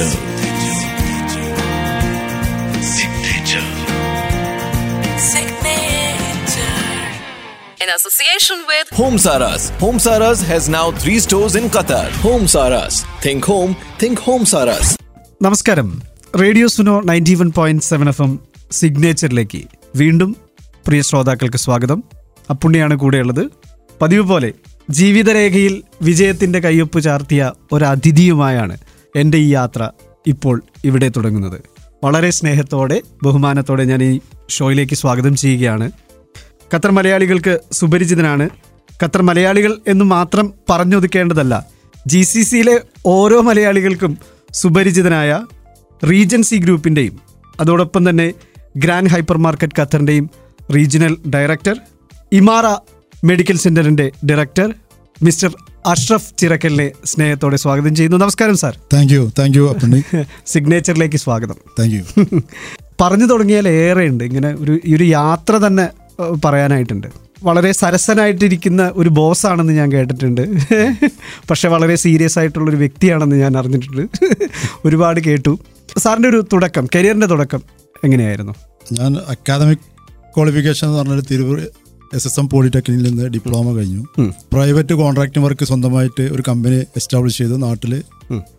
Signature. Signature. Signature. In association with Home Saras. Home Saras has now three stores in Qatar. Home Saras. Think home, think Home Saras. നമസ്കാരം radio Suno ninety one point seven F M സിഗ്നേച്ചറിലേക്ക് വീണ്ടും പ്രിയ ശ്രോതാക്കൾക്ക് സ്വാഗതം അപ്പുണ്ണിയാണ് കൂടെയുള്ളത് പതിവ് പോലെ ജീവിതരേഖയിൽ വിജയത്തിന്റെ കയ്യൊപ്പ് ചാർത്തിയ ഒരു അതിഥിയുമായാണ് എന്റെ ഈ യാത്ര ഇപ്പോൾ ഇവിടെ തുടങ്ങുന്നത്. വളരെ സ്നേഹത്തോടെ ബഹുമാനത്തോടെ ഞാൻ ഈ ഷോയിലേക്ക് സ്വാഗതം ചെയ്യുകയാണ്. ഖത്തർ മലയാളികൾക്ക് സുപരിചിതനാണ്. ഖത്തർ മലയാളികൾ എന്ന് മാത്രം പറഞ്ഞൊതുക്കേണ്ടതല്ല ജി സി സിയിലെ ഓരോ മലയാളികൾക്കും സുപരിചിതനായ റീജൻസി ഗ്രൂപ്പിന്റെയും അതോടൊപ്പം തന്നെ ഗ്രാൻഡ് ഹൈപ്പർ മാർക്കറ്റ് ഖത്തറിന്റെയും റീജിയണൽ ഡയറക്ടർ ഇമാറ മെഡിക്കൽ സെന്ററിന്റെ ഡയറക്ടർ മിസ്റ്റർ അഷ്റഫ് ചിറക്കലിനെ സ്നേഹത്തോടെ സ്വാഗതം ചെയ്യുന്നു. നമസ്കാരം sir. Thank you thank you സിഗ്നേച്ചറിലേക്ക് സ്വാഗതം. താങ്ക് യു പറഞ്ഞു തുടങ്ങിയാൽ ഏറെ ഉണ്ട് ഇങ്ങനെ ഒരു ഈ ഒരു യാത്ര തന്നെ പറയാനായിട്ടുണ്ട്. വളരെ സരസനായിട്ടിരിക്കുന്ന ഒരു ബോസാണെന്ന് ഞാൻ കേട്ടിട്ടുണ്ട്. പക്ഷെ വളരെ സീരിയസ് ആയിട്ടുള്ള ഒരു വ്യക്തിയാണെന്ന് ഞാൻ അറിഞ്ഞിട്ടുണ്ട്. ഒരുപാട് കേട്ടു. സാറിന്റെ ഒരു തുടക്കം കരിയറിന്റെ തുടക്കം എങ്ങനെയായിരുന്നു? ഞാൻ അക്കാദമിക് ക്വാളിഫിക്കേഷൻ എന്ന് പറഞ്ഞൊരു തിരുവൂർ എസ് എസ് എം പോളിടെക്നിക്കിൽ നിന്ന് ഡിപ്ലോമ കഴിഞ്ഞു. പ്രൈവറ്റ് കോൺട്രാക്ടിംഗ് വർക്ക് സ്വന്തമായിട്ട് ഒരു കമ്പനി എസ്റ്റാബ്ലിഷ് ചെയ്ത് നാട്ടിൽ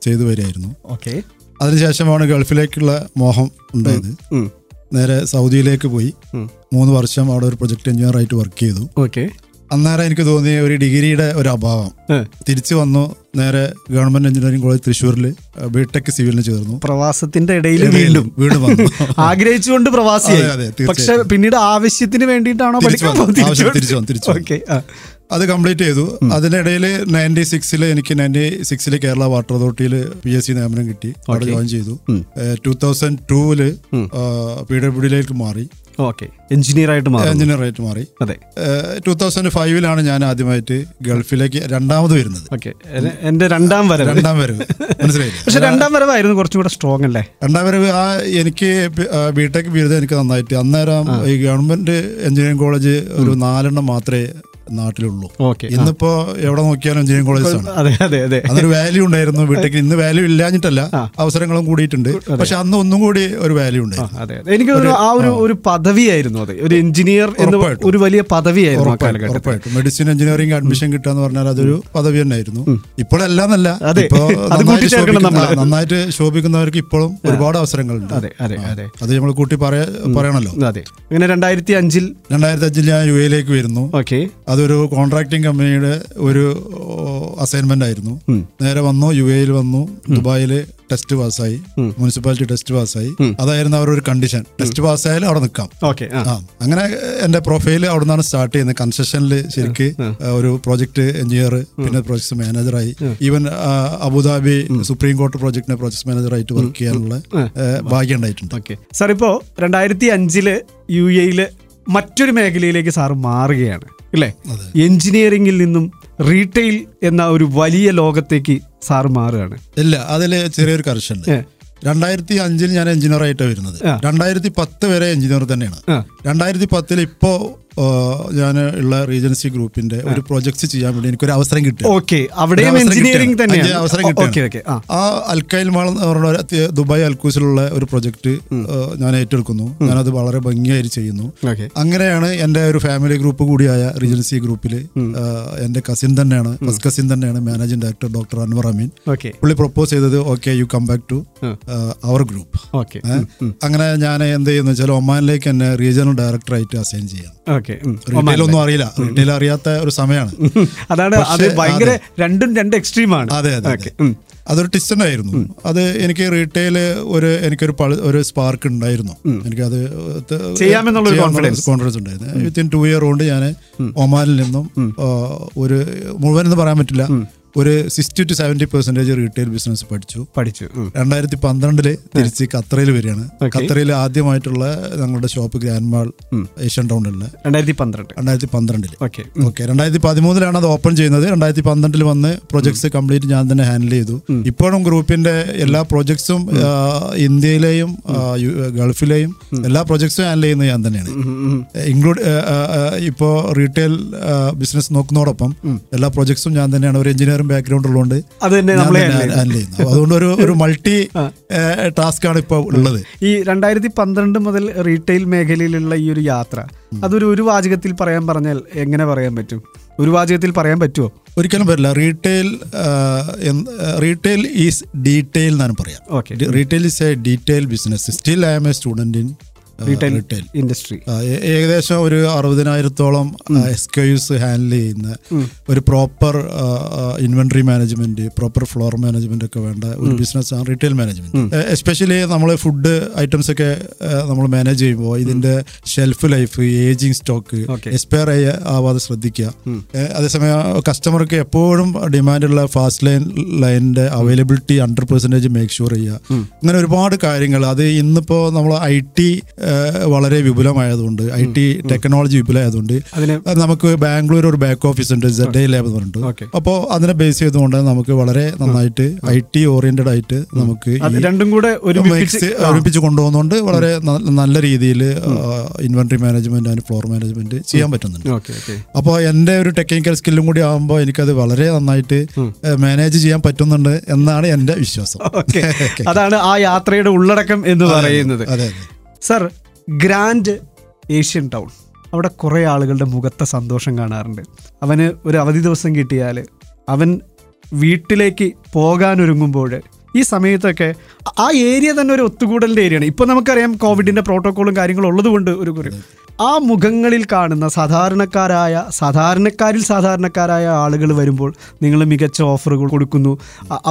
ചെയ്തു വരികയായിരുന്നു. ഓക്കെ അതിനുശേഷമാണ് ഗൾഫിലേക്കുള്ള മോഹം ഉണ്ടായത്. നേരെ സൗദിയിലേക്ക് പോയി. മൂന്ന് വർഷം അവിടെ ഒരു പ്രൊജക്ട് എഞ്ചിനീയർ ആയിട്ട് വർക്ക് ചെയ്തു. ഓക്കെ അന്നേരം എനിക്ക് തോന്നിയ ഒരു ഡിഗ്രിയുടെ ഒരു അഭാവം. തിരിച്ചു വന്നു നേരെ ഗവൺമെന്റ് എഞ്ചിനീയറിംഗ് കോളേജ് തൃശ്ശൂരിൽ ബിടെക് സിവിലിന് ചേർന്നു. പ്രവാസത്തിന്റെ ഇടയിൽ വീണ്ടും വീണ്ടും വന്നു. ആഗ്രഹിച്ചുകൊണ്ട് അതെ, പക്ഷെ പിന്നീട് ആവശ്യത്തിന് വേണ്ടിയിട്ടാണോ തിരിച്ചു വന്നു. ആവശ്യത്തിന് തിരിച്ചു വന്നു, തിരിച്ചു ഓക്കെ അത് കംപ്ലീറ്റ് ചെയ്തു. അതിനിടയിൽ നയന്റി സിക്സിൽ എനിക്ക് നയന്റി സിക്സിൽ കേരള വാട്ടർ അതോറിറ്റിയിൽ പി എസ് സി നിയമനം കിട്ടി. അവിടെ ജോയിൻ ചെയ്തു. ടൂ തൗസൻഡ് ടൂവിൽ പി ഡബ്ല്യു ഡിയിലേക്ക് മാറി. ഓക്കെ. എഞ്ചിനീയർ ആയിട്ട് മാറും എഞ്ചിനീയർ ആയിട്ട് മാറി. അതെ. ടൂ തൗസൻഡ് ഫൈവിലാണ് ഞാൻ ആദ്യമായിട്ട് ഗൾഫിലേക്ക് രണ്ടാമത് വരുന്നത്. ഓക്കെ. എന്റെ രണ്ടാം വരവ്. രണ്ടാം വരവ്. മനസ്സിലായി പക്ഷെ രണ്ടാം വരവായിരുന്നു കുറച്ചും കൂടെ സ്ട്രോങ് അല്ലേ? രണ്ടാം വരവ് ആ എനിക്ക് ബിടെക് ബിരുദം എനിക്ക് നന്നായിട്ട്. അന്നേരം ഈ ഗവൺമെന്റ് എഞ്ചിനീയറിംഗ് കോളേജ് ഒരു നാലെണ്ണം മാത്രമേ നാട്ടിലുള്ളൂ. ഇന്നിപ്പോ എവിടെ നോക്കിയാലും എഞ്ചിനീയറിംഗ് കോളേജ് ആണ്. അതൊരു അതെ അതെ. വാല്യൂ ഉണ്ടായിരുന്നു. വിട്ടേക്ക് ഇന്ന് വാല്യൂ ഇല്ലാഞ്ഞിട്ടല്ല. അവസരങ്ങളും കൂടിയിട്ടുണ്ട്. പക്ഷെ അന്ന് ഒന്നും കൂടി ഒരു വാല്യൂ ഉണ്ട് അതെ അതെ. എനിക്ക് ആ ഒരു ഒരു പദവിയായിരുന്നു അത്. ഒരു എഞ്ചിനീയർ ഒരു വലിയ പദവിയായിരുന്നു ഉറപ്പായിട്ടും മെഡിസിൻ എഞ്ചിനീയറിംഗ് അഡ്മിഷൻ കിട്ടുക എന്ന് പറഞ്ഞാൽ അതൊരു പദവി തന്നെയായിരുന്നു. ഇപ്പോഴല്ല എന്നല്ല അതെ. ഇപ്പോ അത് നന്നായിട്ട് ശോഭിക്കുന്നവർക്ക് ഇപ്പോഴും ഒരുപാട് അവസരങ്ങളുണ്ട്. അതെ അതെ അതെ. അത് നമ്മൾ കൂട്ടി പറയാ പറയണല്ലോ. അതെ. അങ്ങനെ രണ്ടായിരത്തി അഞ്ചിൽ രണ്ടായിരത്തി അഞ്ചിൽ ഞാൻ യു എയിലേക്ക് വരുന്നു. ഓക്കെ. അതൊരു കോൺട്രാക്ടിങ് കമ്പനിയുടെ ഒരു അസൈൻമെന്റ് ആയിരുന്നു. നേരെ വന്നു യു എയിൽ വന്നു ദുബായിൽ ടെസ്റ്റ് പാസ്സായി മുനിസിപ്പാലിറ്റി ടെസ്റ്റ് പാസ്സായി. അതായിരുന്നു അവരുടെ ഒരു കണ്ടീഷൻ ടെസ്റ്റ് പാസ്സായാലും അവിടെ നിൽക്കാം. ആ. അങ്ങനെ എന്റെ പ്രൊഫൈൽ അവിടെ നിന്നാണ് സ്റ്റാർട്ട് ചെയ്യുന്നത്. കൺസ്ട്രക്ഷനിൽ ശരിക്ക് ഒരു പ്രോജക്ട് എഞ്ചിനീയർ പിന്നെ project മാനേജറായി even Abu Dhabi supreme court പ്രോജക്ടിന്റെ പ്രോജക്ട് മാനേജറായിട്ട് വർക്ക് ചെയ്യാനുള്ള ഭാഗ്യം ഉണ്ടായിട്ടുണ്ട്. ഓക്കെ. സാർ ഇപ്പോ രണ്ടായിരത്തി അഞ്ചിൽ യു എയിൽ മറ്റൊരു മേഖലയിലേക്ക് സാർ മാറുകയാണ്. അല്ലേ എഞ്ചിനീയറിംഗിൽ നിന്നും റീറ്റെയിൽ എന്ന ഒരു വലിയ ലോകത്തേക്ക് സാറ് മാറുകയാണ്. ഇല്ല അതിൽ ചെറിയൊരു കർഷൻ. രണ്ടായിരത്തി അഞ്ചിൽ ഞാൻ എഞ്ചിനീയർ ആയിട്ടാണ് വരുന്നത്. രണ്ടായിരത്തി പത്ത് വരെ എഞ്ചിനീയർ തന്നെയാണ്. രണ്ടായിരത്തി പത്തിൽ ഇപ്പോ ഞാൻ ഉള്ള റീജൻസി ഗ്രൂപ്പിന്റെ ഒരു പ്രൊജക്ട് ചെയ്യാൻ വേണ്ടി എനിക്കൊരു അവസരം കിട്ടി ഓക്കെ അവിടെയും എഞ്ചിനീയറിംഗ് തന്നെ അവസരം കിട്ടി ആ. അൽക്കൈൽ മാൾ എന്ന് പറഞ്ഞ ദുബായ് അൽക്കൂസിലുള്ള ഒരു പ്രൊജക്ട് ഞാൻ ഏറ്റെടുക്കുന്നു. ഞാനത് വളരെ ഭംഗിയായി ചെയ്യുന്നു. അങ്ങനെയാണ് എന്റെ ഒരു ഫാമിലി ഗ്രൂപ്പ് കൂടിയായ റീജൻസി ഗ്രൂപ്പിൽ എന്റെ കസിൻ തന്നെയാണ്. ഫസ്റ്റ് കസിൻ തന്നെയാണ് managing director doctor Anwar Ameen. പുള്ളി പ്രപ്പോസ് ചെയ്തത് okay you come back to our group അങ്ങനെ ഞാൻ എന്ത് ചെയ്യുന്നു വെച്ചാൽ ഒമാനിലേക്ക് എന്നെ റീജിയണൽ ഡയറക്ടറായിട്ട് അസൈൻ ചെയ്യാം റീറ്റെയിൽ ഒന്നും അറിയില്ല. റീറ്റെയിൽ അറിയാത്ത ഒരു സമയമാണ്. അതാണ് അത് ഭയങ്കര രണ്ടും രണ്ട് എക്സ്ട്രീമാണ് അതെ അതെ അതൊരു ടിസ്റ്റൻ ആയിരുന്നു അത് എനിക്ക് റീറ്റെയിൽ ഒരു എനിക്കൊരു ഒരു സ്പാർക്ക് ഉണ്ടായിരുന്നു. എനിക്കത് ചെയ്യാമെന്നുള്ള കോൺഫിഡൻസ് കോൺഫിഡൻസ് ഉണ്ടായിരുന്നു. വിത്തിൻ ടു ഇയർ കൊണ്ട് ഞാൻ ഒമാനിൽ നിന്നും ഒരു മുഴുവൻ എന്ന് പറയാൻ പറ്റില്ല. ഒരു sixty to seventy percentage retail business പഠിച്ചു. പഠിച്ചു. രണ്ടായിരത്തി പന്ത്രണ്ടിൽ തിരിച്ച് ഖത്തറയിൽ വരികയാണ്. ഖത്തറയിൽ ആദ്യമായിട്ടുള്ള ഞങ്ങളുടെ ഷോപ്പ് ഗ്രാൻഡ് മാൾ ഏഷ്യൻ ടൗണിലുള്ള രണ്ടായിരത്തി പന്ത്രണ്ട് രണ്ടായിരത്തി പന്ത്രണ്ടിൽ ഓക്കെ ഓക്കെ രണ്ടായിരത്തി പതിമൂന്നിലാണ് അത് ഓപ്പൺ ചെയ്യുന്നത്. രണ്ടായിരത്തി പന്ത്രണ്ടിൽ വന്ന് പ്രൊജക്ട്സ് കംപ്ലീറ്റ് ഞാൻ തന്നെ ഹാൻഡിൽ ചെയ്തു. ഇപ്പോഴും ഗ്രൂപ്പിന്റെ എല്ലാ പ്രൊജക്ട്സും ഇന്ത്യയിലെയും ഗൾഫിലെയും എല്ലാ പ്രൊജക്ട്സും ഹാൻഡിൽ ചെയ്യുന്നത് ഞാൻ തന്നെയാണ്. ഇൻക്ലൂഡ് ഇപ്പോ റീറ്റെയിൽ ബിസിനസ് നോക്കുന്നതോടൊപ്പം എല്ലാ പ്രൊജക്ട്സും ഞാൻ തന്നെയാണ്. ഒരു എഞ്ചിനീയർ എഞ്ചിനീയറും ബാക്ക്ഗ്രൗണ്ട് ഉള്ളതുകൊണ്ട് അത് തന്നെ നമ്മൾ ചെയ്യുന്നു അതുകൊണ്ട് ഒരു ഒരു മൾട്ടി ടാസ്ക് ആണ് ഇപ്പോൾ ഉള്ളത്. ഈ രണ്ടായിരത്തി പന്ത്രണ്ട് മുതൽ റീറ്റെയിൽ മേഖലയിലുള്ള ഈ ഒരു യാത്ര അതൊരു ഒരു വാചകത്തിൽ പറയാൻ പറഞ്ഞാൽ എങ്ങനെ പറയാൻ പറ്റും? ഒരു വാചകത്തിൽ പറയാൻ പറ്റുമോ ഒരിക്കലും പറ്റില്ല റീറ്റെയിൽ റീറ്റെയിൽ ഈസ് ഡീറ്റെയിൽ എന്നാണ് പറയാം. Okay retail is a detail business still I am a student in retail industry ഏകദേശം ഒരു അറുപതിനായിരത്തോളം എസ് കെയൂസ് ഹാൻഡിൽ ചെയ്യുന്ന ഒരു proper inventory management proper floor management ഒക്കെ വേണ്ട ഒരു ബിസിനസ് ആണ് റീറ്റെയിൽ മാനേജ്മെന്റ് എസ്പെഷ്യലി നമ്മൾ ഫുഡ് ഐറ്റംസ് ഒക്കെ നമ്മൾ മാനേജ് ചെയ്യുമ്പോൾ ഇതിന്റെ shelf life ageing stock expire ആവാതെ ശ്രദ്ധിക്കുക. അതേസമയം കസ്റ്റമർക്ക് എപ്പോഴും ഡിമാൻഡുള്ള ഫാസ്റ്റ് ലൈൻ ലൈനിന്റെ availability hundred percentage make sure ചെയ്യുക. ഇങ്ങനെ ഒരുപാട് കാര്യങ്ങൾ. അത് ഇന്നിപ്പോ നമ്മൾ ഐ ടി വളരെ വിപുലമായതുകൊണ്ട് ഐ ടി ടെക്നോളജി വിപുലമായതുകൊണ്ട് നമുക്ക് ബാംഗ്ലൂർ ഒരു ബാക്ക് ഓഫീസ് ഉണ്ട് സെഡ് ലാബ് എന്ന്. പറഞ്ഞിട്ട്. അപ്പോൾ അതിനെ ബേസ് ചെയ്തുകൊണ്ട് നമുക്ക് വളരെ നന്നായിട്ട് ഐ ടി ഓറിയന്റഡ് ആയിട്ട് നമുക്ക് രണ്ടും കൂടെ ഒരുമിപ്പിച്ച് കൊണ്ടുപോകുന്നതുകൊണ്ട് വളരെ നല്ല രീതിയിൽ ഇൻവെന്ററി മാനേജ്മെന്റ് അതിന് ഫ്ലോർ മാനേജ്മെന്റ് ചെയ്യാൻ പറ്റുന്നുണ്ട്. അപ്പോൾ എന്റെ ഒരു ടെക്നിക്കൽ സ്കില്ലും കൂടി ആകുമ്പോൾ എനിക്കത് വളരെ നന്നായിട്ട് മാനേജ് ചെയ്യാൻ പറ്റുന്നുണ്ട് എന്നാണ് എന്റെ വിശ്വാസം. അതാണ് ആ യാത്രയുടെ ഉള്ളടക്കം എന്ന് പറയുന്നത്. അതെ അതെ. Sir grand Asian town. അവിടെ കുറേ ആളുകളുടെ മുഖത്തെ സന്തോഷം കാണാറുണ്ട്. അവന് ഒരു അവധി ദിവസം കിട്ടിയാൽ അവൻ വീട്ടിലേക്ക് പോകാനൊരുങ്ങുമ്പോൾ ഈ സമയത്തൊക്കെ ആ ഏരിയ തന്നെ ഒരു ഒത്തുകൂടലിന്റെ ഏരിയയാണ് ഇപ്പോൾ നമുക്കറിയാം കോവിഡിന്റെ പ്രോട്ടോക്കോളും കാര്യങ്ങളും ഉള്ളത് കൊണ്ട് ഒരു കുറി ആ മുഖങ്ങളിൽ കാണുന്ന സാധാരണക്കാരായ സാധാരണക്കാരിൽ സാധാരണക്കാരായ ആളുകൾ വരുമ്പോൾ നിങ്ങൾ മികച്ച ഓഫറുകൾ കൊടുക്കുന്നു.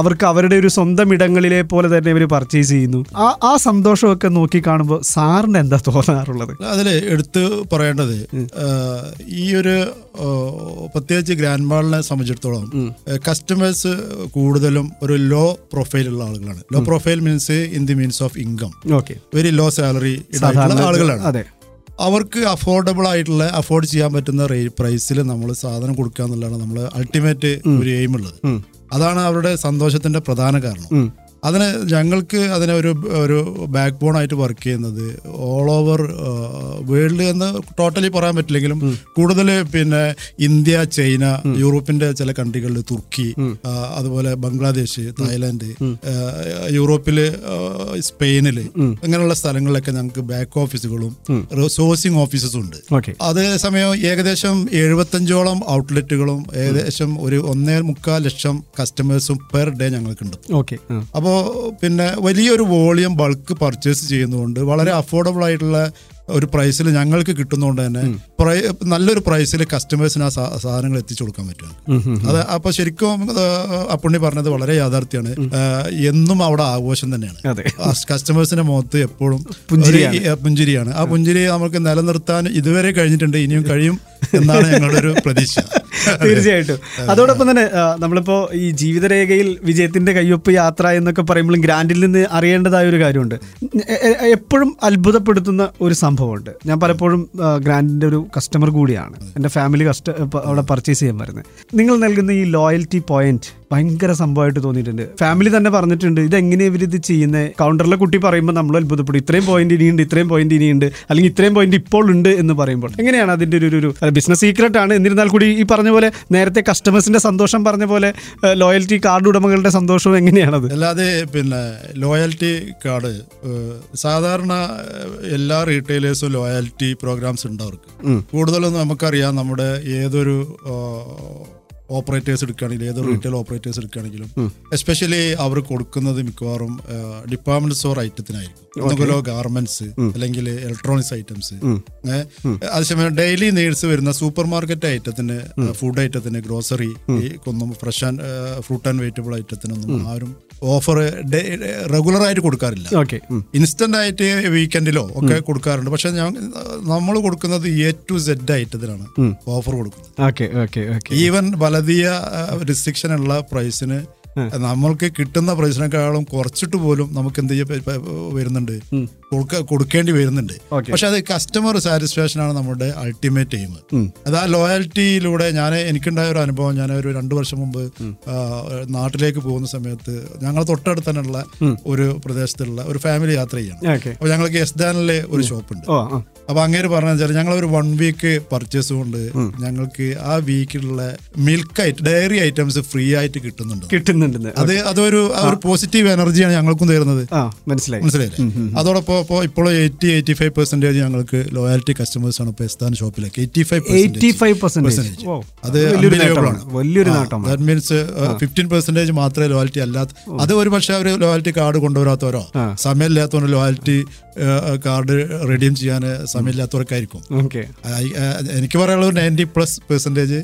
അവർക്ക് അവരുടെ ഒരു സ്വന്തം ഇടങ്ങളിലെ പോലെ തന്നെ ഇവർ പർച്ചേസ് ചെയ്യുന്നു. ആ ആ സന്തോഷമൊക്കെ നോക്കി കാണുമ്പോൾ സാറിന് എന്താ തോന്നാറുള്ളത്? അതിൽ എടുത്ത് പറയേണ്ടത് ഈ ഒരു പ്രത്യേകിച്ച് ഗ്രാൻഡ് മാളിനെ സംബന്ധിച്ചിടത്തോളം കസ്റ്റമേഴ്സ് കൂടുതലും ഒരു ലോ പ്രൊഫൈൽ ഉള്ള ആളുകളാണ്. Low profile means in the means of income okay very low salary ആളുകളാണ്. അതെ. അവർക്ക് അഫോർഡബിൾ ആയിട്ടുള്ള അഫോർഡ് ചെയ്യാൻ പറ്റുന്ന പ്രൈസിൽ നമ്മൾ സാധനം കൊടുക്കുക എന്നുള്ളതാണ് നമ്മൾ അൾട്ടിമേറ്റ് ഒരു എയിം ഉള്ളത്. അതാണ് അവരുടെ സന്തോഷത്തിന്റെ പ്രധാന കാരണം. അതിന് ഞങ്ങൾക്ക് അതിനെ ഒരു ഒരു ബാക്ക് ബോൺ ആയിട്ട് വർക്ക് ചെയ്യുന്നത്. ഓൾ ഓവർ വേൾഡ് എന്ന് ടോട്ടലി പറയാൻ പറ്റില്ലെങ്കിലും കൂടുതൽ പിന്നെ ഇന്ത്യ ചൈന യൂറോപ്പിന്റെ ചില കൺട്രികളിൽ തുർക്കി അതുപോലെ ബംഗ്ലാദേശ് തായ്ലാന്റ് യൂറോപ്പിൽ സ്പെയിനിൽ അങ്ങനെയുള്ള സ്ഥലങ്ങളിലൊക്കെ ഞങ്ങൾക്ക് ബാക്ക് ഓഫീസുകളും സോഴ്സിംഗ് ഓഫീസസും ഉണ്ട്. അതേസമയം ഏകദേശം എഴുപത്തഞ്ചോളം ഔട്ട്ലെറ്റുകളും ഏകദേശം ഒരു ഒന്നേ മുക്കാൽ ലക്ഷം കസ്റ്റമേഴ്സും പെർ ഡേ ഞങ്ങൾക്കുണ്ട് ഓക്കെ അപ്പോൾ പിന്നെ വലിയൊരു വോളിയം ബൾക്ക് പർച്ചേസ് ചെയ്യുന്നതുകൊണ്ട് വളരെ അഫോർഡബിൾ ആയിട്ടുള്ള ഒരു പ്രൈസിൽ ഞങ്ങൾക്ക് കിട്ടുന്നതുകൊണ്ട് തന്നെ നല്ലൊരു പ്രൈസിൽ കസ്റ്റമേഴ്സിന് ആ സാധനങ്ങൾ എത്തിച്ചു കൊടുക്കാൻ പറ്റും അത് അപ്പൊ ശരിക്കും അപ്പുണ്ണി പറഞ്ഞത് വളരെ യാഥാർത്ഥ്യമാണ് എന്നും അവിടെ ആഘോഷം തന്നെയാണ്. കസ്റ്റമേഴ്സിന്റെ മുഖത്ത് എപ്പോഴും പുഞ്ചിരിയാണ്. പുഞ്ചിരിയാണ്. ആ പുഞ്ചിരി നമുക്ക് നിലനിർത്താൻ ഇതുവരെ കഴിഞ്ഞിട്ടുണ്ട് ഇനിയും കഴിയും എന്നാണ് ഞങ്ങളുടെ ഒരു പ്രതീക്ഷ. തീർച്ചയായിട്ടും. അതോടൊപ്പം തന്നെ നമ്മളിപ്പോ ഈ ജീവിതരേഖയിൽ വിജയത്തിന്റെ കയ്യൊപ്പ് യാത്ര എന്നൊക്കെ പറയുമ്പോഴും ഗ്രാൻഡിൽ നിന്ന് അറിയേണ്ടതായ ഒരു കാര്യമുണ്ട്. എപ്പോഴും അത്ഭുതപ്പെടുത്തുന്ന ഒരു സംഭവമുണ്ട്. ഞാൻ പലപ്പോഴും ഗ്രാൻഡിന്റെ ഒരു കസ്റ്റമർ കൂടിയാണ്. എന്റെ ഫാമിലി കസ്റ്റ അവിടെ പർച്ചേസ് ചെയ്യാൻ വരുന്നത്. നിങ്ങൾ നൽകുന്ന ഈ ലോയൽറ്റി പോയിന്റ് ഭയങ്കര സംഭവമായിട്ട് തോന്നിയിട്ടുണ്ട്. ഫാമിലി തന്നെ പറഞ്ഞിട്ടുണ്ട് ഇത് എങ്ങനെ ഇവർ ഇത് ചെയ്യുന്നത് കൗണ്ടറിലെ കുട്ടി പറയുമ്പോൾ നമ്മൾ അത്ഭുതപ്പെടും ഇത്രയും പോയിന്റ് ഇനിയുണ്ട് ഇത്രയും പോയിന്റ് ഇനിയുണ്ട്. അല്ലെങ്കിൽ ഇത്രയും പോയിന്റ് ഇപ്പോൾ ഉണ്ട് എന്ന് പറയുമ്പോൾ. എങ്ങനെയാണ് അതിന്റെ ഒരു ഒരു ബിസിനസ് സീക്രട്ട് ആണ്? എന്നിരുന്നാൽ കൂടി ഈ പറഞ്ഞ പോലെ നേരത്തെ കസ്റ്റമേഴ്സിന്റെ സന്തോഷം പറഞ്ഞ പോലെ ലോയൽറ്റി കാർഡ് ഉടമകളുടെ സന്തോഷവും എങ്ങനെയാണത് അല്ലാതെ പിന്നെ ലോയൽറ്റി കാർഡ് സാധാരണ എല്ലാ റീറ്റെയിലേഴ്സും ലോയൽറ്റി പ്രോഗ്രാംസ് ഉണ്ട് അവർക്ക്. കൂടുതലും നമുക്കറിയാം നമ്മുടെ ഏതൊരു ഓപ്പറേറ്റേഴ്സ് എടുക്കുകയാണെങ്കിലും ഏതൊരു റീറ്റെയിൽ ഓപ്പറേറ്റേഴ്സ് എടുക്കുകയാണെങ്കിലും എസ്പെഷ്യലി അവർ കൊടുക്കുന്നത് മിക്കവാറും ഡിപ്പാർട്ട്മെന്റ് സ്റ്റോർ ഐറ്റത്തിനായിരിക്കും ഒന്നുകിലോ ഗാർമെന്റ്സ് അല്ലെങ്കിൽ ഇലക്ട്രോണിക്സ് ഐറ്റംസ് അതേസമയം ഡെയിലി നീഡ്സ് വരുന്ന സൂപ്പർ മാർക്കറ്റ് ഐറ്റത്തിന് ഫുഡ് ഐറ്റത്തിന് ഗ്രോസറി ഒന്നും fresh and fruit and vegetable ഐറ്റത്തിനൊന്നും ആരും ഓഫർ റെഗുലർ ആയിട്ട് കൊടുക്കാറില്ല. ഇൻസ്റ്റന്റ് ആയിട്ട് വീക്കെൻഡിലോ ഒക്കെ കൊടുക്കാറുണ്ട്. പക്ഷെ ഞാൻ നമ്മൾ കൊടുക്കുന്നത് എ ടു സെഡ് ഐറ്റത്തിനാണ് ഓഫർ കൊടുക്കുന്നത്. ഈവൻ ഓക്കെ ഈവൻ റിസ്ട്രിക്ഷൻ ഉള്ള പ്രൈസിന് നമ്മൾക്ക് കിട്ടുന്ന പ്രൈസിനേക്കാളും കുറച്ചിട്ട് പോലും നമുക്ക് എന്ത് വരുന്നുണ്ട്. കൊടുക്കേണ്ടി വരുന്നുണ്ട്. പക്ഷെ അത് കസ്റ്റമർ സാറ്റിസ്ഫാക്ഷൻ ആണ് നമ്മുടെ അൾട്ടിമേറ്റ് എയിം അത് ആ ലോയാലിറ്റിയിലൂടെ ഞാൻ എനിക്കുണ്ടായ ഒരു അനുഭവം ഞാൻ ഒരു രണ്ടു വർഷം മുമ്പ് നാട്ടിലേക്ക് പോകുന്ന സമയത്ത് ഞങ്ങൾ തൊട്ടടുത്ത് തന്നെയുള്ള ഒരു പ്രദേശത്തുള്ള ഒരു ഫാമിലി യാത്ര ചെയ്യണം. അപ്പൊ ഞങ്ങൾക്ക് എസ് ദാനിലെ ഒരു ഷോപ്പുണ്ട് ഓ ആ അപ്പൊ അങ്ങേര് പറഞ്ഞ വെച്ചാൽ ഞങ്ങൾ ഒരു വൺ വീക്ക് പർച്ചേസ് കൊണ്ട് ഞങ്ങൾക്ക് ആ വീക്കിലുള്ള milk item dairy items free ആയിട്ട് കിട്ടുന്നുണ്ട്. കിട്ടുന്നുണ്ട് അത് അതൊരു ഒരു പോസിറ്റീവ് എനർജിയാണ് ഞങ്ങൾക്കും തരുന്നത്. മനസ്സിലായി മനസ്സിലായി. മനസ്സിലായില്ലേ? അതോടൊപ്പം ഇപ്പോൾ ഇപ്പോൾ എയ്റ്റി എയ്റ്റി ഫൈവ് പെർസെന്റേജ് ഞങ്ങൾക്ക് ലോയാലിറ്റി കസ്റ്റമേഴ്സ് ആണ് ഇപ്പോൾ എസ്താൻ ഷോപ്പിലേക്ക് eighty five eighty five percentage അത് വലിയൊരു നേട്ടമാണ്. ദാറ്റ് മീൻസ് ഫിഫ്റ്റീൻ പെർസെന്റേജ് മാത്രമേ ലോയാലിറ്റി അല്ലാത്ത അത് ഒരു പക്ഷേ അവർ ലോയാലിറ്റി കാർഡ് കൊണ്ടുവരാത്തവരോ സമയമില്ലാത്തവരോ ലോയാലിറ്റി കാർഡ് റെഡീം ചെയ്യാൻ സമയമില്ലാത്തവർക്കായിരിക്കും എനിക്ക് പറയാനുള്ളത് ninety plus percentage